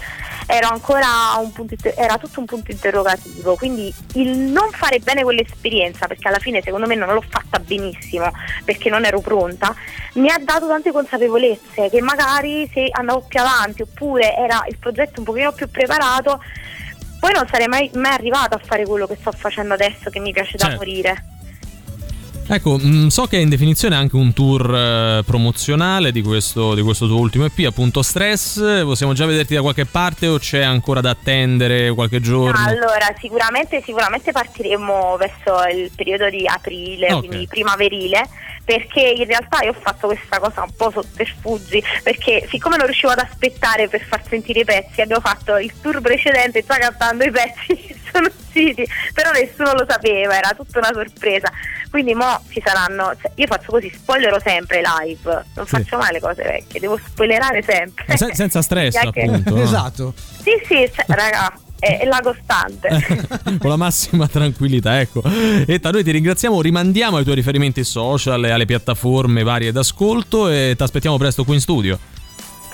un punto inter- era tutto un punto interrogativo, quindi il non fare bene quell'esperienza, perché alla fine secondo me non l'ho fatta benissimo, perché non ero pronta, mi ha dato tante consapevolezze che magari se andavo più avanti oppure era il progetto un pochino più preparato, poi non sarei mai, mai arrivata a fare quello che sto facendo adesso che mi piace da Certo. morire. Ecco, mh, so che è in definizione anche un tour eh, promozionale di questo, di questo tuo ultimo EP, appunto Stress. Possiamo già vederti da qualche parte o c'è ancora da attendere qualche giorno? Allora, sicuramente, sicuramente partiremo verso il periodo di aprile, Ok. quindi primaverile, perché in realtà io ho fatto questa cosa un po' sotterfugi perché siccome non riuscivo ad aspettare per far sentire i pezzi abbiamo fatto il tour precedente già cantando i pezzi sono usciti però nessuno lo sapeva era tutta una sorpresa quindi mo ci saranno cioè, io faccio così spoilerò sempre live non Sì. faccio mai le cose vecchie devo spoilerare sempre Eh, se- senza stress, [laughs] appunto. Esatto. sì sì cioè, raga è, è la costante [laughs] Con la massima tranquillità, ecco. Etta, noi ti ringraziamo, rimandiamo ai tuoi riferimenti social e alle piattaforme varie d'ascolto e ti aspettiamo presto qui in studio.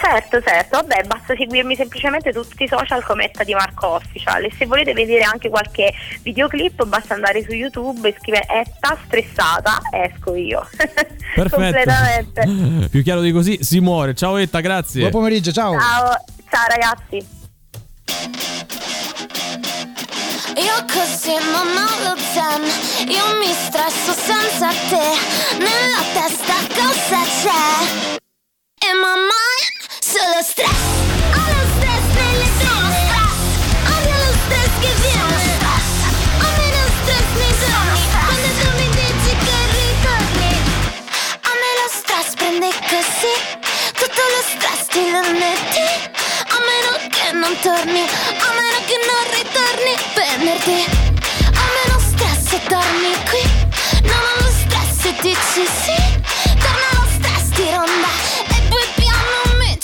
Certo, certo, vabbè, basta seguirmi semplicemente tutti i social come Etta di Marco Official e se volete vedere anche qualche videoclip basta andare su YouTube e scrivere Etta stressata, esco io. [laughs] Perfetto. Completamente. [laughs] Più chiaro di così si muore. Ciao Etta, grazie. Buon pomeriggio, ciao. Ciao, ciao ragazzi. Io così non ho lo zen Io mi stresso senza te Nella testa cosa c'è? In my mind solo stress. Ho lo stress nelle vene Odio lo stress che viene Ho meno stress nei giorni Quando tu mi dici che ritorni. A me lo stress prende così. Tutto lo stress di lunedì A meno che non torni A meno che non ritorni. Venerdì A meno stress e dormi qui. Non ho lo stress e dici sì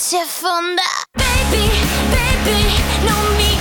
ci affonda. Baby, baby, non mi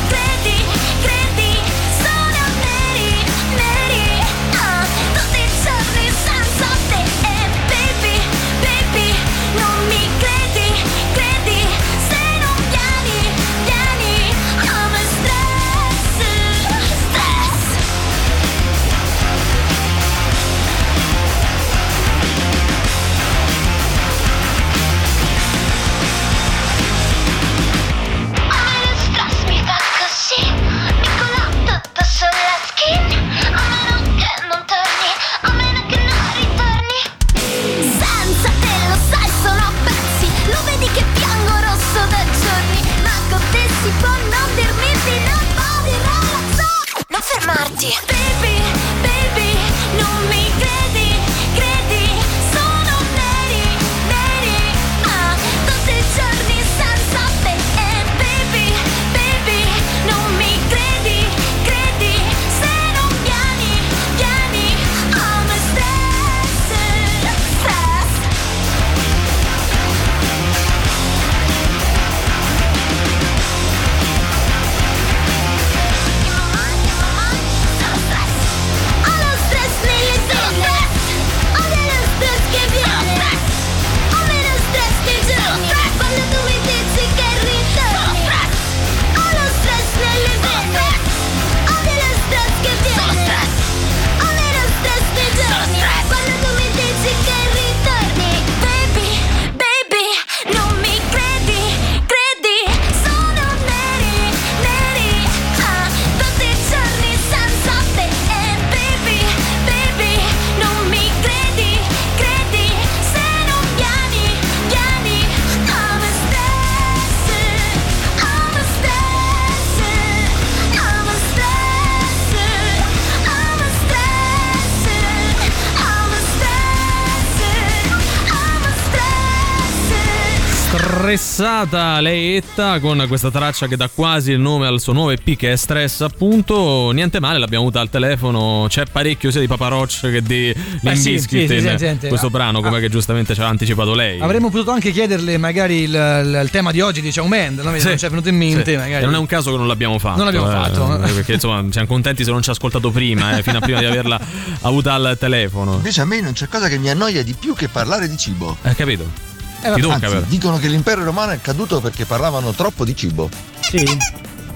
Stressata lei Etta con questa traccia che dà quasi il nome al suo nuovo EP che è Stress appunto niente male l'abbiamo avuta al telefono c'è parecchio sia di Papa Roach che di sì, Limbiskit sì, sì, in sì, senti, questo ah, brano come ah. che giustamente ci ha anticipato lei Avremmo potuto anche chiederle magari il, il- il tema di oggi di Shawn Mendes, no? Sì. non ci è venuto in mente Sì. magari. E non è un caso che non l'abbiamo fatto. Non l'abbiamo eh, fatto. Perché insomma siamo contenti se non ci ha ascoltato prima, eh, fino a prima di averla [laughs] avuta al telefono. Invece a me non c'è cosa che mi annoia di più che parlare di cibo. Hai capito? Eh, Ti tocca, Anzi, dicono che l'impero romano è caduto perché parlavano troppo di cibo. Sì.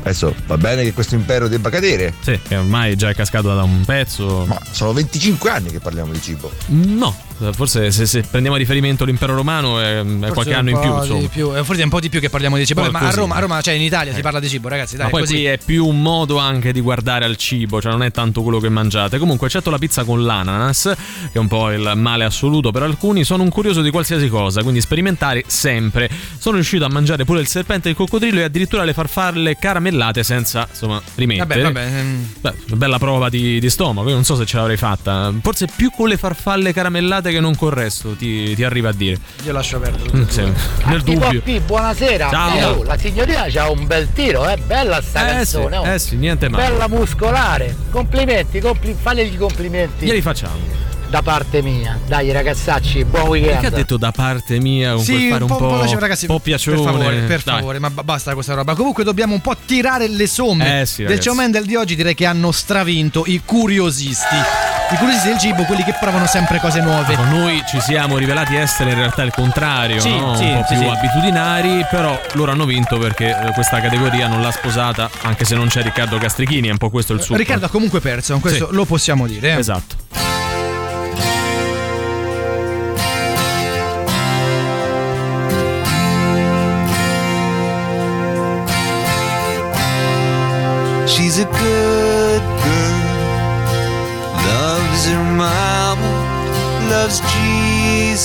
Adesso va bene che questo impero debba cadere. Sì, che ormai già è cascato da un pezzo. Ma sono 25 anni che parliamo di cibo. No, forse se, se prendiamo a riferimento l'impero romano è, è qualche anno in più, più. Eh, Forse è un po' di più che parliamo di cibo. Ma a. Roma, a Roma, cioè in Italia si Eh. parla di cibo, ragazzi. Dai, Ma poi così. è più un modo anche di guardare al cibo, cioè non è tanto quello che mangiate. Comunque, eccetto la pizza con l'ananas, che è un po' il male assoluto per alcuni, sono un curioso di qualsiasi cosa, quindi sperimentare sempre. Sono riuscito a mangiare pure il serpente e il coccodrillo e addirittura le farfalle caramellate senza, insomma, rimettere. Vabbè, vabbè. ehm, Beh, bella prova di, di stomaco, io non so se ce l'avrei fatta. Forse più con le farfalle caramellate scusate che non corresto, ti, ti arriva a dire. Io lascio perdere. Mm, sì, Nel dubbio. Qui, buonasera. Ciao. Eh, oh, la signorina c'ha un bel tiro, è bella sta Eh sì, canzone. oh. eh sì, niente male. Bella muscolare. Complimenti, compli- fategli complimenti. Glieli facciamo. Da parte mia. Dai ragazzacci, buon weekend. Perché ha detto da parte mia con quel Sì, fare un po', po', un po' lasciamo, ragazzi, po' piacione? Per favore, per Dai. favore, ma ba- basta questa roba. Comunque dobbiamo un po' tirare le somme Eh sì, del ragazzi. Ciomendel di oggi. Direi che hanno stravinto i curiosisti. I curiosisti del cibo, quelli che provano sempre cose nuove. Ma noi ci siamo rivelati essere in realtà il contrario, Sì, no? sì, un po' sì, più sì. abitudinari, però loro hanno vinto perché eh, questa categoria non l'ha sposata, anche se non c'è Riccardo Castrichini, è un po' questo il suo. Riccardo ha comunque perso, questo Sì. lo possiamo dire. eh. Esatto. She's a good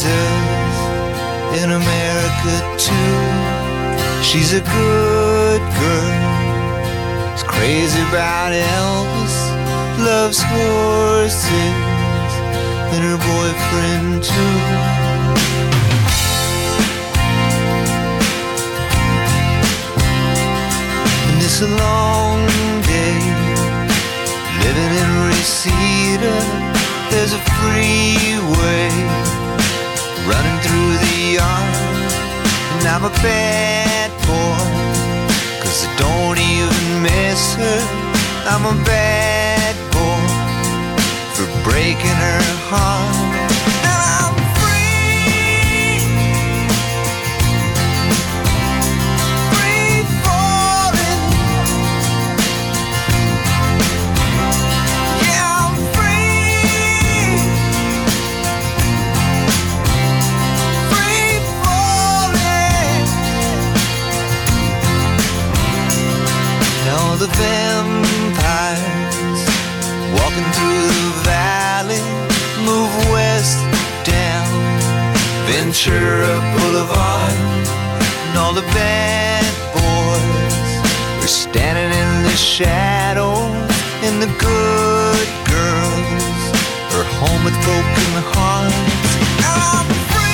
Jesus in America too. She's a good girl, is crazy about Elvis, loves horses and her boyfriend too. And it's a long day living in Reseda. There's a freeway running through the yard. And I'm a bad boy, cause I don't even miss her. I'm a bad boy for breaking her heart. The vampires walking through the valley move west down Ventura Boulevard, and all the bad boys are standing in the shadows, and the good girls are home with broken hearts. I'm free.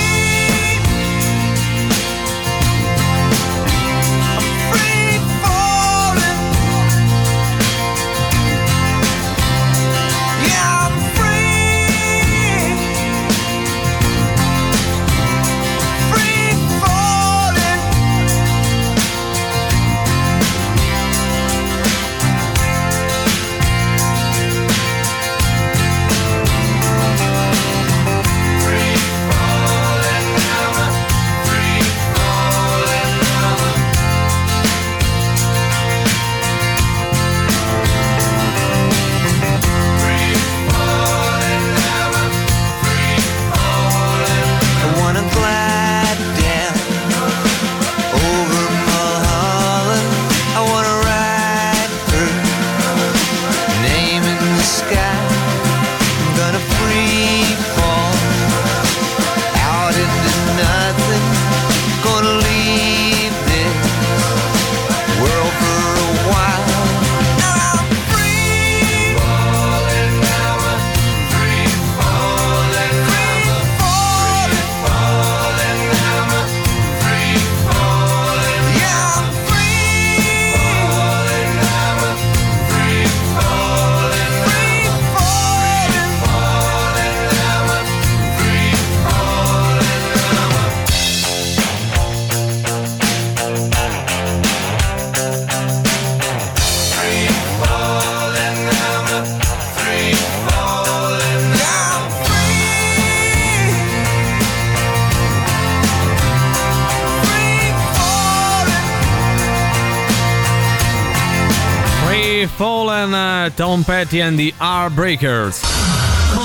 Eh, Tom Petty and the Heartbreakers.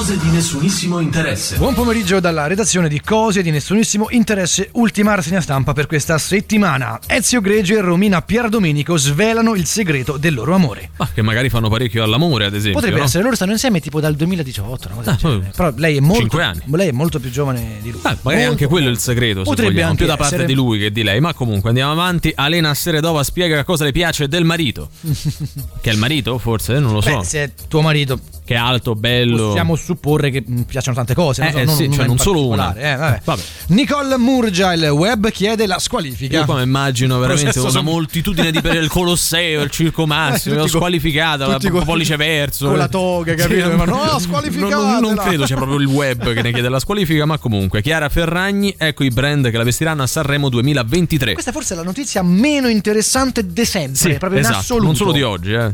Cose di nessunissimo interesse. Buon pomeriggio dalla redazione di Cose di nessunissimo interesse, ultima rassegna stampa per questa settimana. Ezio Greggio e Romina Pierdomenico svelano il segreto del loro amore. Ah, che magari fanno parecchio all'amore, ad esempio. Potrebbe no? essere, loro stanno insieme tipo dal 2018, una cosa Ah, Però lei è molto, Cinque anni. lei è molto più giovane di lui. Ah, magari Molto, anche quello è il segreto, se Potrebbe vogliamo, anche più da parte essere. di lui che di lei. Ma comunque andiamo avanti. Alena Seredova spiega cosa le piace del marito. [laughs] che è il marito, forse? Non lo so. Beh, se è tuo marito, che è alto, bello. Possiamo supporre che mh, piacciono tante cose, Eh, non, so, eh, non- sì, non cioè in non solo una. eh, vabbè. Vabbè. Nicole Murgia, il web chiede la squalifica. Io qua mi immagino veramente una moltitudine di per il Colosseo, il Circo [laughs] Massimo, Eh, tutti co- squalificata, tutti un co- pollice verso. con la toga, capito? Ma no, squalificatela. Non, non credo sia proprio il web che ne chiede la squalifica, ma comunque Chiara Ferragni, ecco i brand che la vestiranno a Sanremo 2023. Questa forse è la notizia meno interessante de sempre, Sì, proprio in esatto, assoluto. non solo di oggi, eh.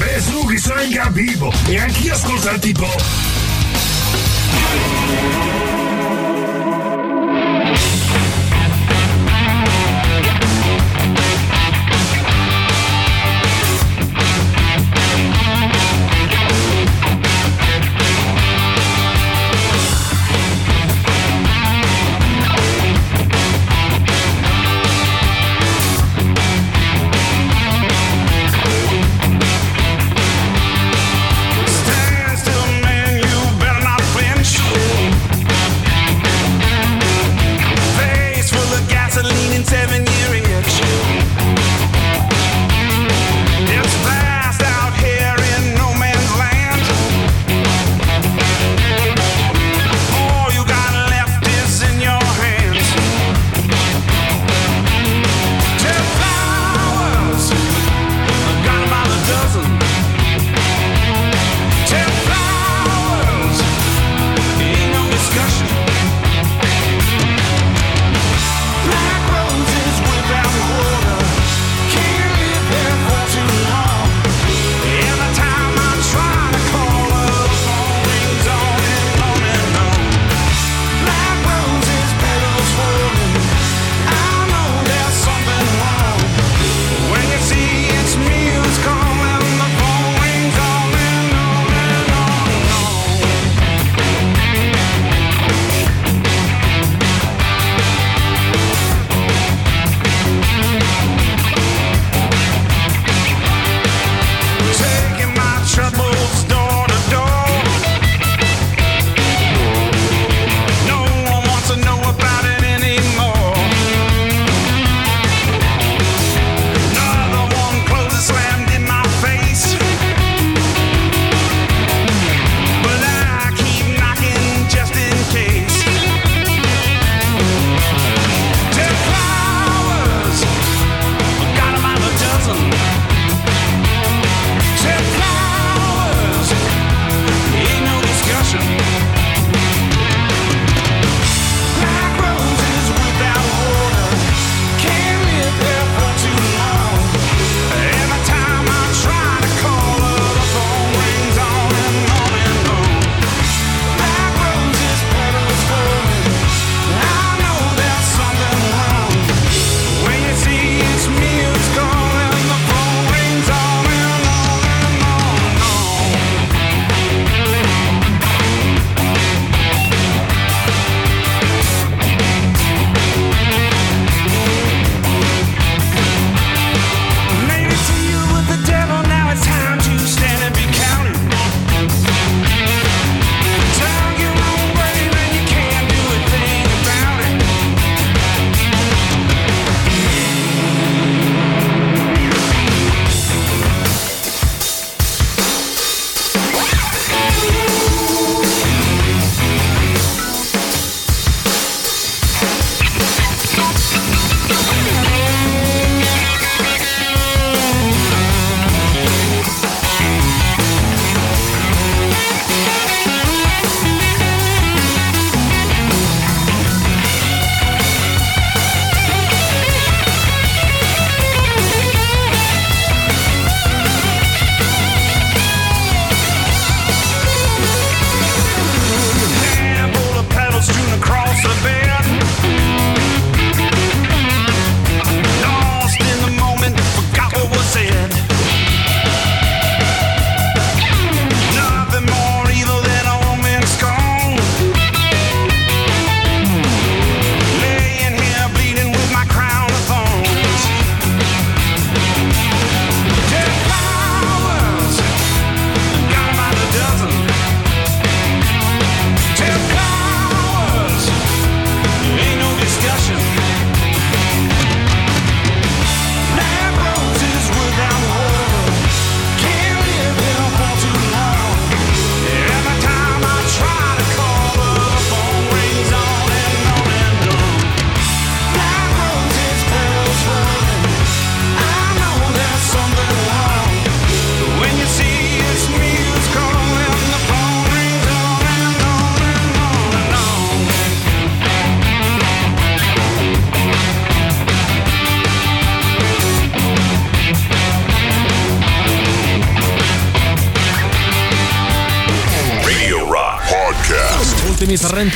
Beh, su, che sono in capivo. E anch'io ascolto tipo.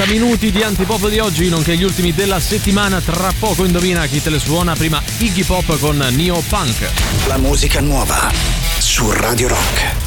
40 minuti di antipop di oggi, nonché gli ultimi della settimana. Tra poco indovina chi te le suona, prima Iggy Pop con Neo Punk. La musica nuova su Radio Rock.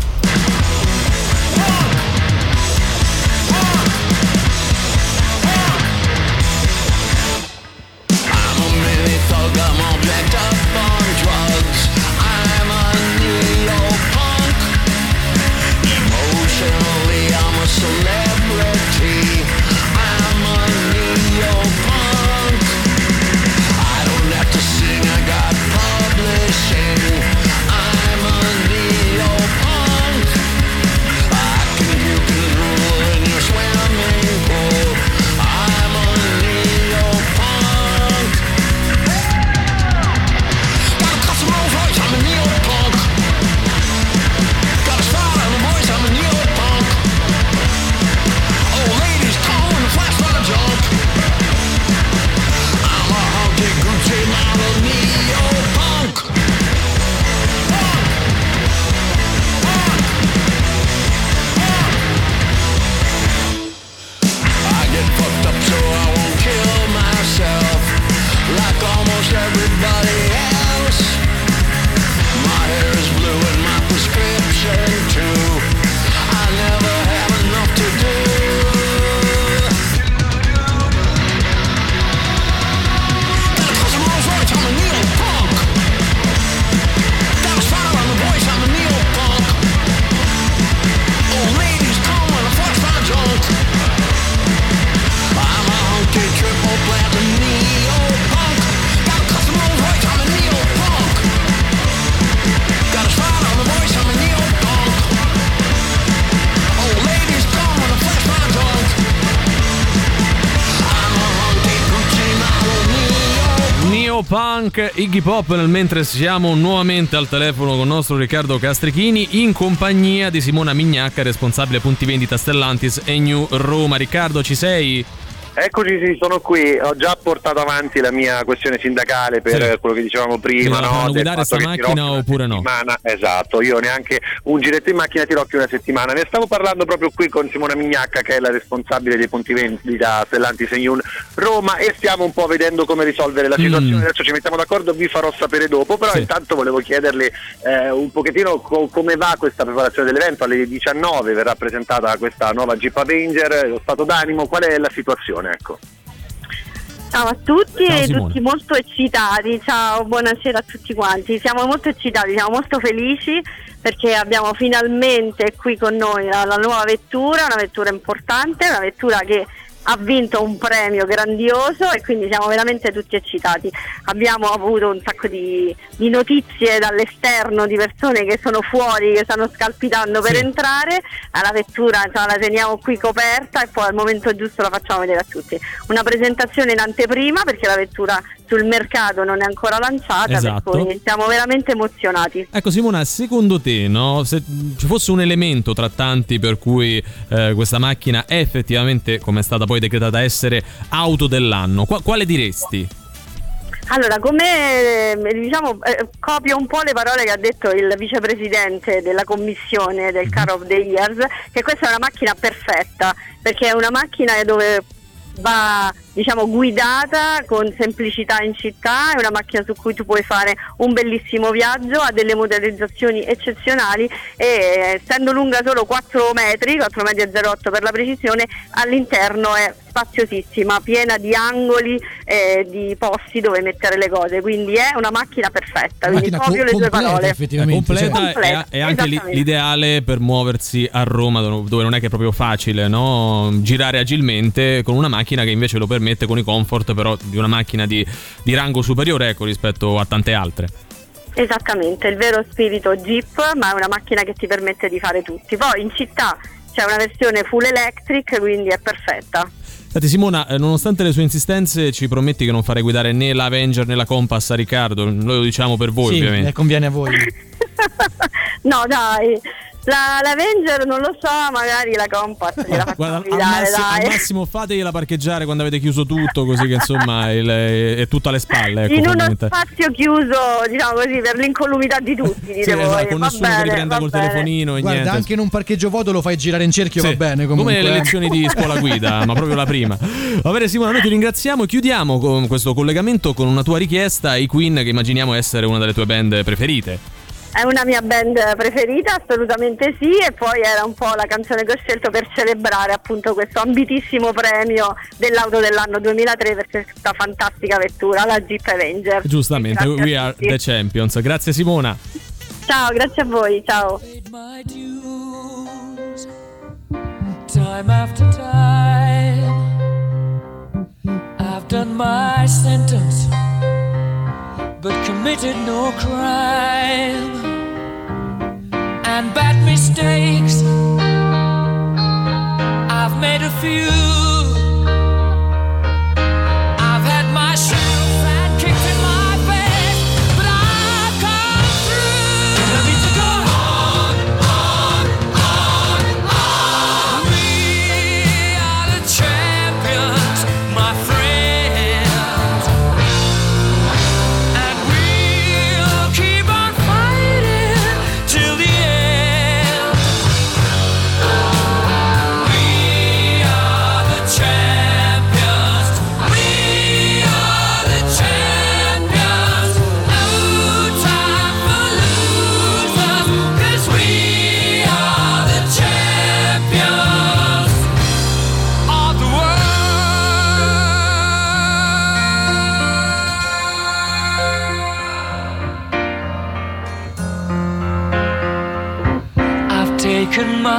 Iggy Pop, nel mentre siamo nuovamente al telefono con il nostro Riccardo Castrichini in compagnia di Simona Mignacca, responsabile punti vendita Stellantis e New Roma. Riccardo, ci sei? Eccoci, sì, sono qui. Ho già portato avanti la mia questione sindacale per Sì. quello che dicevamo prima. No? Del guidare fatto sta che macchina oppure no? settimana- Esatto, io neanche un giretto in macchina Tirocchi una settimana. Ne stavo parlando proprio qui con Simona Mignacca, che è la responsabile dei punti vendita Stellantis e Union Roma, e stiamo un po' vedendo come risolvere la situazione. Mm. Adesso ci mettiamo d'accordo, vi farò sapere dopo. Però Sì. intanto volevo chiederle eh, un pochettino co- come va questa preparazione dell'evento. Alle 19 verrà presentata questa nuova Jeep Avenger, lo stato d'animo, qual è la situazione? Ecco. Ciao a tutti Ciao, e Simone. tutti molto eccitati, ciao, buonasera a tutti quanti. Siamo molto eccitati, siamo molto felici perché abbiamo finalmente qui con noi la, la nuova vettura, una vettura importante, una vettura che ha vinto un premio grandioso e quindi siamo veramente tutti eccitati. Abbiamo avuto un sacco di, di notizie dall'esterno di persone che sono fuori, che stanno scalpitando per Sì. entrare, la vettura insomma, la teniamo qui coperta e poi al momento giusto la facciamo vedere a tutti. Una presentazione in anteprima perché la vettura sul mercato non è ancora lanciata, Esatto. per cui siamo veramente emozionati. Ecco Simona, secondo te, no, se ci fosse un elemento tra tanti per cui eh, questa macchina è effettivamente, come è stata poi decretata essere, auto dell'anno, qua- quale diresti? Allora, come eh, diciamo, eh, copio un po' le parole che ha detto il vicepresidente della commissione del Car of the Years, che questa è una macchina perfetta, perché è una macchina dove va diciamo guidata con semplicità in città, è una macchina su cui tu puoi fare un bellissimo viaggio, ha delle motorizzazioni eccezionali e essendo lunga solo 4 metri, 4 metri e 08 per la precisione, all'interno è spaziosissima, piena di angoli e di posti dove mettere le cose, quindi è una macchina perfetta, quindi Macchina proprio co- le tue completa, parole. effettivamente, completa sì. e- Completa, e, anche li- esattamente. l'ideale per muoversi a Roma dove dove non è che è proprio facile no? girare agilmente con una macchina che invece lo permette con i comfort però di una macchina di, di rango superiore ecco, rispetto a tante altre. Esattamente, il vero spirito Jeep, ma è una macchina che ti permette di fare tutti. Poi in città c'è una versione full electric, quindi è perfetta. Senti Simona, eh, nonostante le sue insistenze ci prometti che non farei guidare né la Avenger né la Compass a Riccardo, noi lo diciamo per voi Sì, ovviamente. eh, conviene a voi. [laughs] No, dai. La, l'Avenger non lo so, magari la Compass gliela [laughs] facciamo Guarda, al, guidare, massimo, al dai. massimo fategliela parcheggiare quando avete chiuso tutto, così che insomma [laughs] il- è tutto alle spalle. Ecco, In uno spazio chiuso, diciamo così, per l'incolumità di tutti, Sì, voi. esatto, con Va nessuno che bene, li prenda va col bene. telefonino e Guarda, niente. anche in un parcheggio vuoto lo fai girare in cerchio, Sì, va bene comunque. Come le lezioni di scuola [laughs] guida, ma proprio la prima. Va bene, Simona, noi ti ringraziamo e chiudiamo con questo collegamento con una tua richiesta, i Queen, che immaginiamo essere una delle tue band preferite. È una mia band preferita, assolutamente sì, e poi era un po' la canzone che ho scelto per celebrare appunto questo ambitissimo premio dell'auto dell'anno 2003 per questa fantastica vettura, la Jeep Avenger. Giustamente, Grazie we are the champions. Grazie Simona. Ciao, grazie a voi, ciao. time after time. I've done my sentence, but committed no crime. And bad mistakes, I've made a few.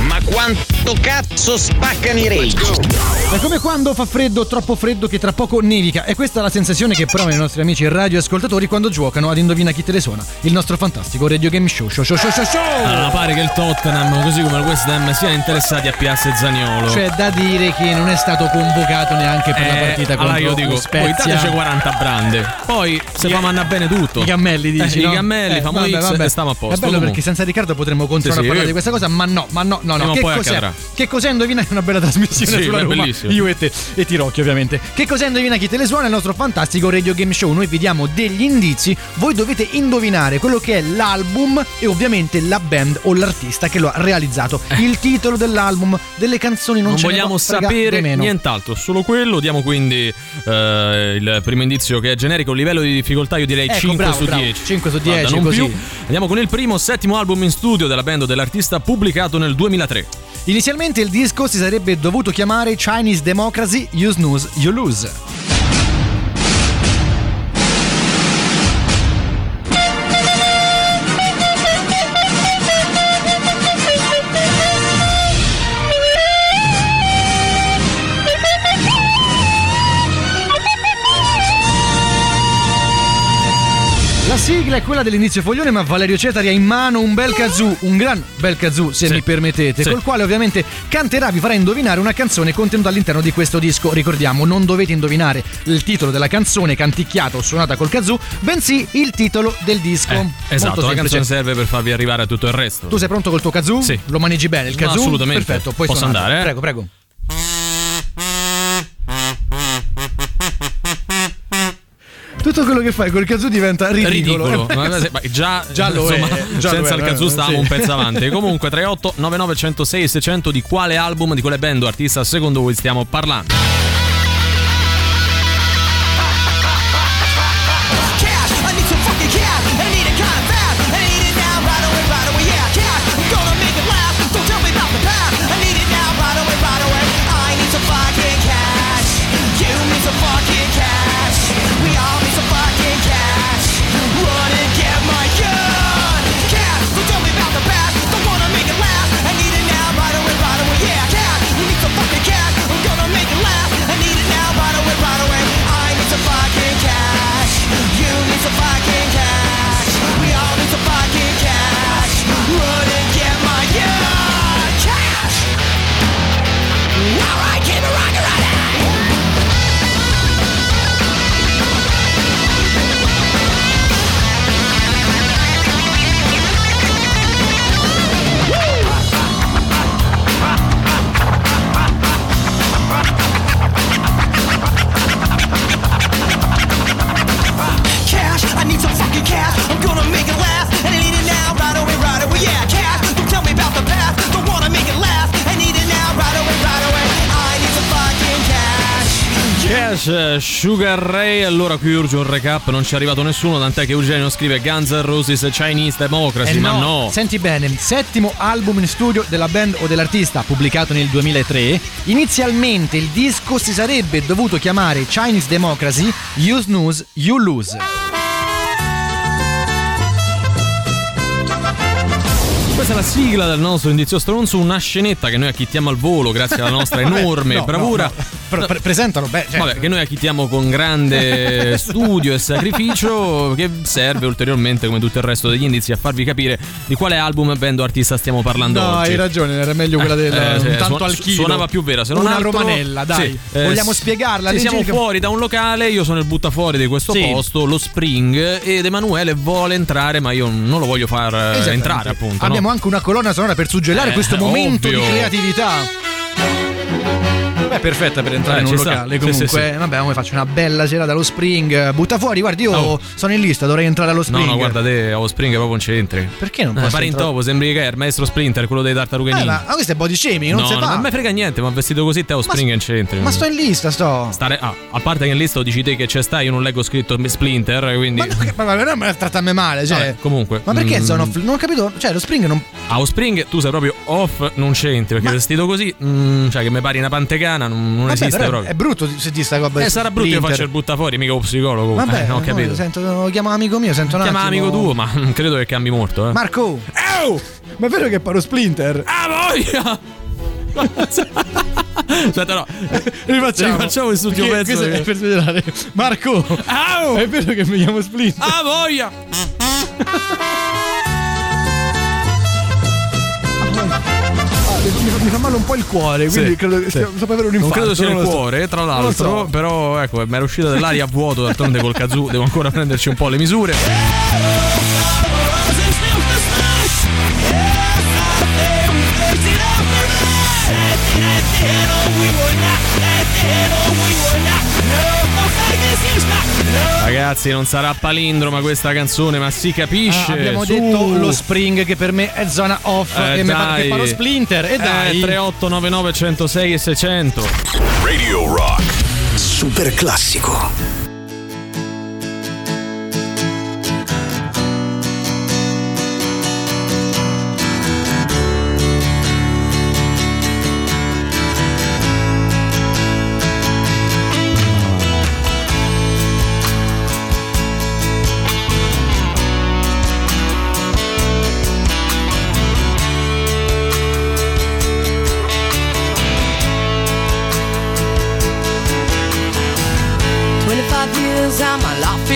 Ma quanto cazzo spaccano i rage? È come quando fa freddo, troppo freddo, che tra poco nevica. E questa è la sensazione che provano i nostri amici radioascoltatori quando giocano ad Indovina chi te le suona, il nostro fantastico radio game show. Show, show, show, show, show. Allora, pare che il Tottenham, così come il West Ham, siano interessati a Piazza e Zaniolo. C'è da dire che non è stato convocato neanche per la Eh, partita allora contro io dico, Spezia. poi intanto c'è 40 brande. Poi se fa manna bene tutto. I cammelli dici, Eh, no? I cammelli, Eh, famo vabbè, X vabbè. e stiamo a posto. È bello Comunque. perché senza Riccardo potremmo continuare Sì, a parlare sì. di questa cosa, ma no, ma no, no, no. Prima o Che poi cos'è? accadrà. Che cos'è Indovina? [laughs] È una bella trasmissione Sì, sulla Roma. bellissimo. Io e te e Tirocchi ovviamente. Che cos'è Indovina chi te le suona? È il nostro fantastico radio game show. Noi vi diamo degli indizi, voi dovete indovinare quello che è l'album e ovviamente la band o l'artista che lo ha realizzato. Il titolo dell'album, delle canzoni non, Non ce vogliamo sapere nient'altro, solo quello. Diamo quindi eh, il primo indizio che è generico. Livello di difficoltà, io direi Ecco, 5 bravo, su bravo. 10. 5 su Guarda, 10, non così. più. Andiamo con il primo, settimo album in studio della band o dell'artista pubblicato nel 2003. Inizialmente il disco si sarebbe dovuto chiamare Chinese Democracy You Snooze You Lose. Sigla è quella dell'inizio foglione, ma Valerio Cetari ha in mano un bel kazoo, un gran bel kazoo, se Sì. mi permettete, Sì. col quale ovviamente canterà, vi farà indovinare una canzone contenuta all'interno di questo disco. Ricordiamo, non dovete indovinare il titolo della canzone canticchiata o suonata col kazoo, bensì il titolo del disco. Eh, esatto, la canzone serve per farvi arrivare a tutto il resto. Tu sei pronto col tuo kazoo? Sì. Lo manegi bene il No, kazoo? assolutamente. Perfetto, puoi Posso suonare. andare, eh? Prego, prego. Tutto quello che fai col kazoo diventa ridicolo. Ridicolo, [laughs] Ma- già, Già lo insomma, è, già senza lo il è, kazoo eh, stavamo sì. un pezzo [laughs] avanti. Comunque 38 99 106 600 di quale album, di quale band o artista secondo voi stiamo parlando? Eh, Sugar Ray, allora qui urge un recap, non ci è arrivato nessuno, tant'è che Eugenio scrive Guns N' Roses Chinese Democracy, Eh ma no. Senti bene, settimo album in studio della band o dell'artista, pubblicato nel 2003. Inizialmente il disco si sarebbe dovuto chiamare Chinese Democracy, You Snooze, You Lose. Questa è la sigla del nostro indizio stronzo, una scenetta che noi acchittiamo al volo grazie alla nostra [laughs] enorme no, bravura. no, no. Pre- pre- presentalo, beh, cioè- Vabbè, che noi acchittiamo con grande [laughs] studio e sacrificio che serve ulteriormente come tutto il resto degli indizi a farvi capire di quale album, band o artista stiamo parlando No, oggi. hai ragione, era meglio quella del Eh, un tanto suon- al chilo. Suonava più vera, se non Una altro- romanella, dai. Sì, eh, Vogliamo spiegarla? Sì, siamo All'incirca- fuori da un locale, io sono il buttafuori di questo Sì. posto, lo Spring, ed Emanuele vuole entrare, ma io non lo voglio far eh, entrare, appunto. Abbiamo? Anche una colonna sonora per suggellare Eh, questo momento ovvio. di creatività. Beh, perfetta per entrare Eh, in un ci sta. locale. Sì, Comunque, sì, sì. vabbè, come faccio una bella sera dallo Spring. Butta fuori, guardi, io Oh. sono in lista, dovrei entrare allo Spring. No, no, guarda te, allo Spring proprio non c'entri. Perché non Eh, posso Fare in topo, sembri che è il maestro Splinter, quello dei tartarughe Eh, ma, ma questo è body shaming, non no, si no, fa. non mi frega niente, ma vestito così te allo Spring non c'entri. Ma sto in lista, sto. Stare, ah, a parte che in lista dici te che c'è sta, io non leggo scritto Splinter, quindi. Ma, ma, ma, ma, ma tratta a me male, cioè. Vabbè, comunque. Ma perché mm, sono off? Non ho capito. Cioè, lo Spring non. Allo Spring tu sei proprio off, non c'entri, perché vestito così, mm, cioè che mi pari una pantecana, non, non Vabbè, esiste proprio. È brutto se ti sta roba. Eh, sarà brutto io Splinter. faccio il buttafuori, mica un psicologo. Vabbè, eh, non ho no, capito. sento, lo chiamo amico mio, sento un Chiama attimo. amico tuo, ma [laughs] non credo che cambi molto, eh. Marco! Oh! Ma è vero che paro Splinter? Ah, voglia! [laughs] Aspetta, no. Rifacciamo. Rifacciamo quest'ultimo pezzo. questo è che- per spiegare. Marco! È vero che mi chiamo Splinter? Ah, voglia! [laughs] Ah, mi, mi- mi fa male un po' il cuore, quindi Sì, credo che sì. per avere un Non infarto. credo sia non il cuore, tra Non l'altro. so. Però ecco, mi era uscita dell'aria a vuoto. D'altronde col kazoo devo ancora prenderci un po' le misure. Ragazzi, non sarà palindroma questa canzone, ma si capisce. Ah, abbiamo Su. detto lo Spring che per me è zona off Eh, e mi fa dai. che paro Splinter. E Eh, dai. 3899 106 e 600. Radio Rock. Super classico.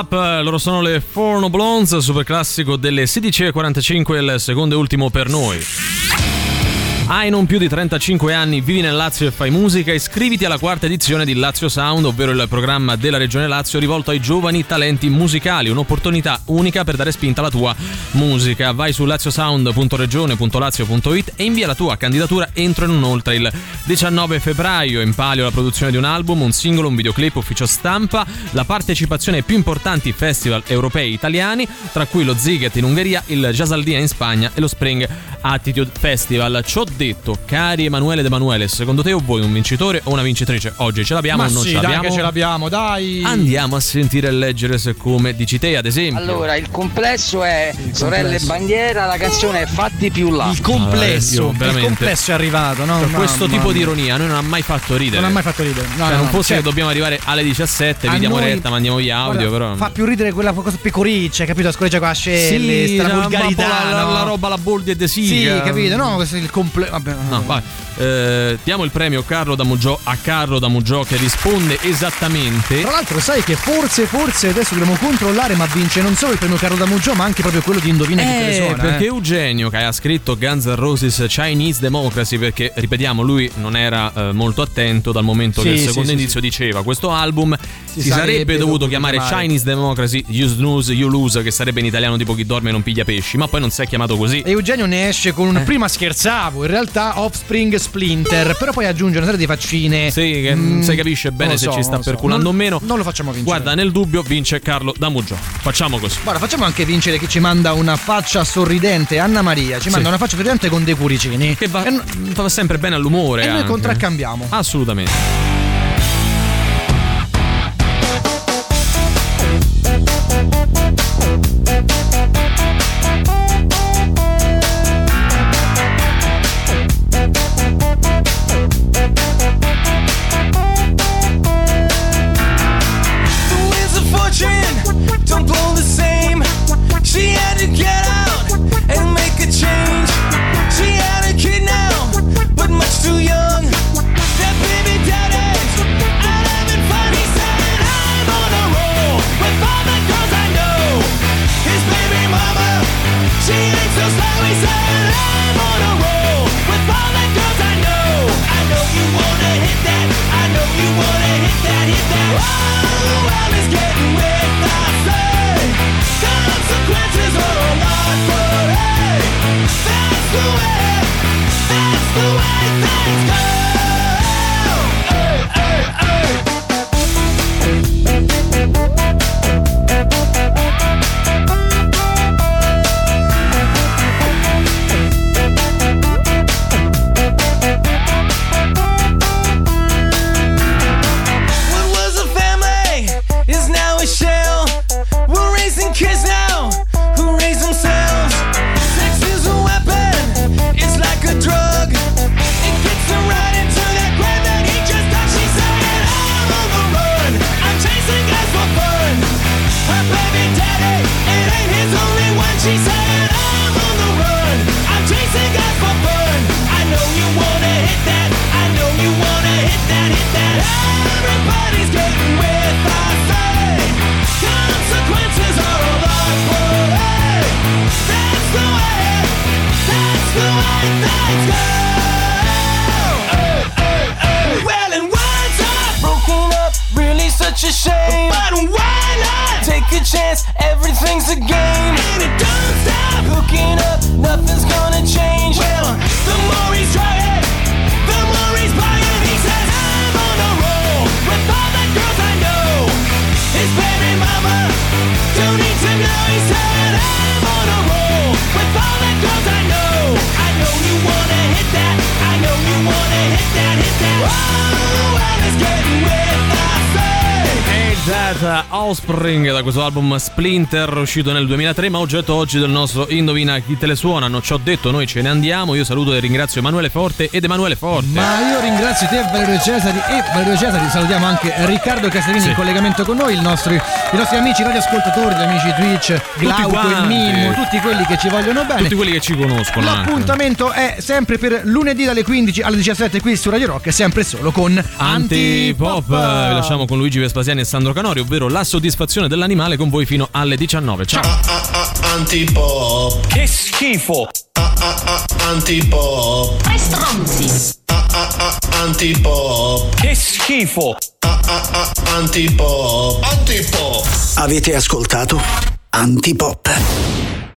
Up? Loro sono le Forno Blondes, super classico delle 16.45, il secondo e ultimo per noi. Hai non più di 35 anni, vivi nel Lazio e fai musica, iscriviti alla quarta edizione di Lazio Sound, ovvero il programma della Regione Lazio rivolto ai giovani talenti musicali, un'opportunità unica per dare spinta alla tua musica. Vai su laziosound.regione.lazio.it e invia la tua candidatura entro e non oltre il 19 febbraio. In palio la produzione di un album, un singolo, un videoclip, ufficio stampa, la partecipazione ai più importanti festival europei italiani, tra cui lo Ziget in Ungheria, il Jasaldina in Spagna e lo Spring Attitude Festival. Ciò detto, cari Emanuele ed Emanuele, secondo te o voi un vincitore o una vincitrice? Oggi ce l'abbiamo Ma o non sì, ce dai l'abbiamo? che ce l'abbiamo, dai. Andiamo a sentire e leggere se come dici te, ad esempio. Allora, il complesso è Sorelle complesso. Bandiera, la canzone è Fatti più là. Il complesso, Allora, io veramente- il complesso è arrivato, no? Per questo Mamma tipo di mia. ironia noi non ha mai fatto ridere. Non ha mai fatto ridere. No, Cioè, no, non no, fosse cioè, che dobbiamo arrivare alle 17, a vi diamo noi- retta, mandiamo gli audio, guarda, però. Fa più ridere quella cosa pecoriccia, capito? La scoreggia con la scelle, Sì, cioè, vulgarità. la- no? la roba la boldi e de Sì, capito? No, questo è il comple- vabbè. No, vai. Eh, diamo il premio Carlo da Muggio a Carlo da Muggio che risponde esattamente. Tra l'altro sai che forse, forse adesso dobbiamo controllare, ma vince non solo il premio Carlo da Muggio, ma anche proprio quello di Indovina chi te le Eh, suona. perché eh. Eugenio che ha scritto Guns N' Roses Chinese Democracy perché ripetiamo lui non era eh, molto attento dal momento Sì, che il sì, secondo sì, indizio diceva questo album si, sarebbe sarebbe, dovuto dovuto chiamare chiamare. Chinese Democracy You Snooze You Lose che sarebbe in italiano tipo chi dorme non piglia pesci ma poi non si è chiamato così E Eugenio ne esce con un. Eh. Prima scherzavo, in realtà Offspring Splinter, però poi aggiunge una serie di faccine. sì che non si capisce bene se so, ci sta perculando o meno Non lo facciamo vincere. guarda nel dubbio vince Carlo da Muggio facciamo così Guarda, facciamo anche vincere chi ci manda una faccia sorridente. Anna Maria ci manda Sì. una faccia sorridente con dei cuoricini. che va, E, fa sempre bene all'umore e noi anche. contraccambiamo. assolutamente Offspring da questo album Splinter uscito nel 2003 ma oggetto oggi del nostro Indovina chi te le suona non ci ho detto noi ce ne andiamo io saluto e ringrazio Emanuele Forte ed Emanuele Forte Ma io ringrazio te Valerio Cesari e Valerio Cesari, salutiamo anche Riccardo Castellini Sì. in collegamento con noi, il nostro- i nostri amici radioascoltatori, gli amici Twitch, Glauco, quanti. Mimmo, tutti quelli che ci vogliono bene. tutti quelli che ci conoscono anche. L'appuntamento è sempre per lunedì dalle 15 alle 17 qui su Radio Rock e sempre solo con Antipop vi lasciamo con Luigi Vespasiani e Sandro Canori ovvero la soddisfazione dell'animale con voi fino alle 19 ciao Antipop. Che schifo. Antipop. Tre stronzi. Antipop. Che schifo. Antipop. Antipop. Avete ascoltato Antipop.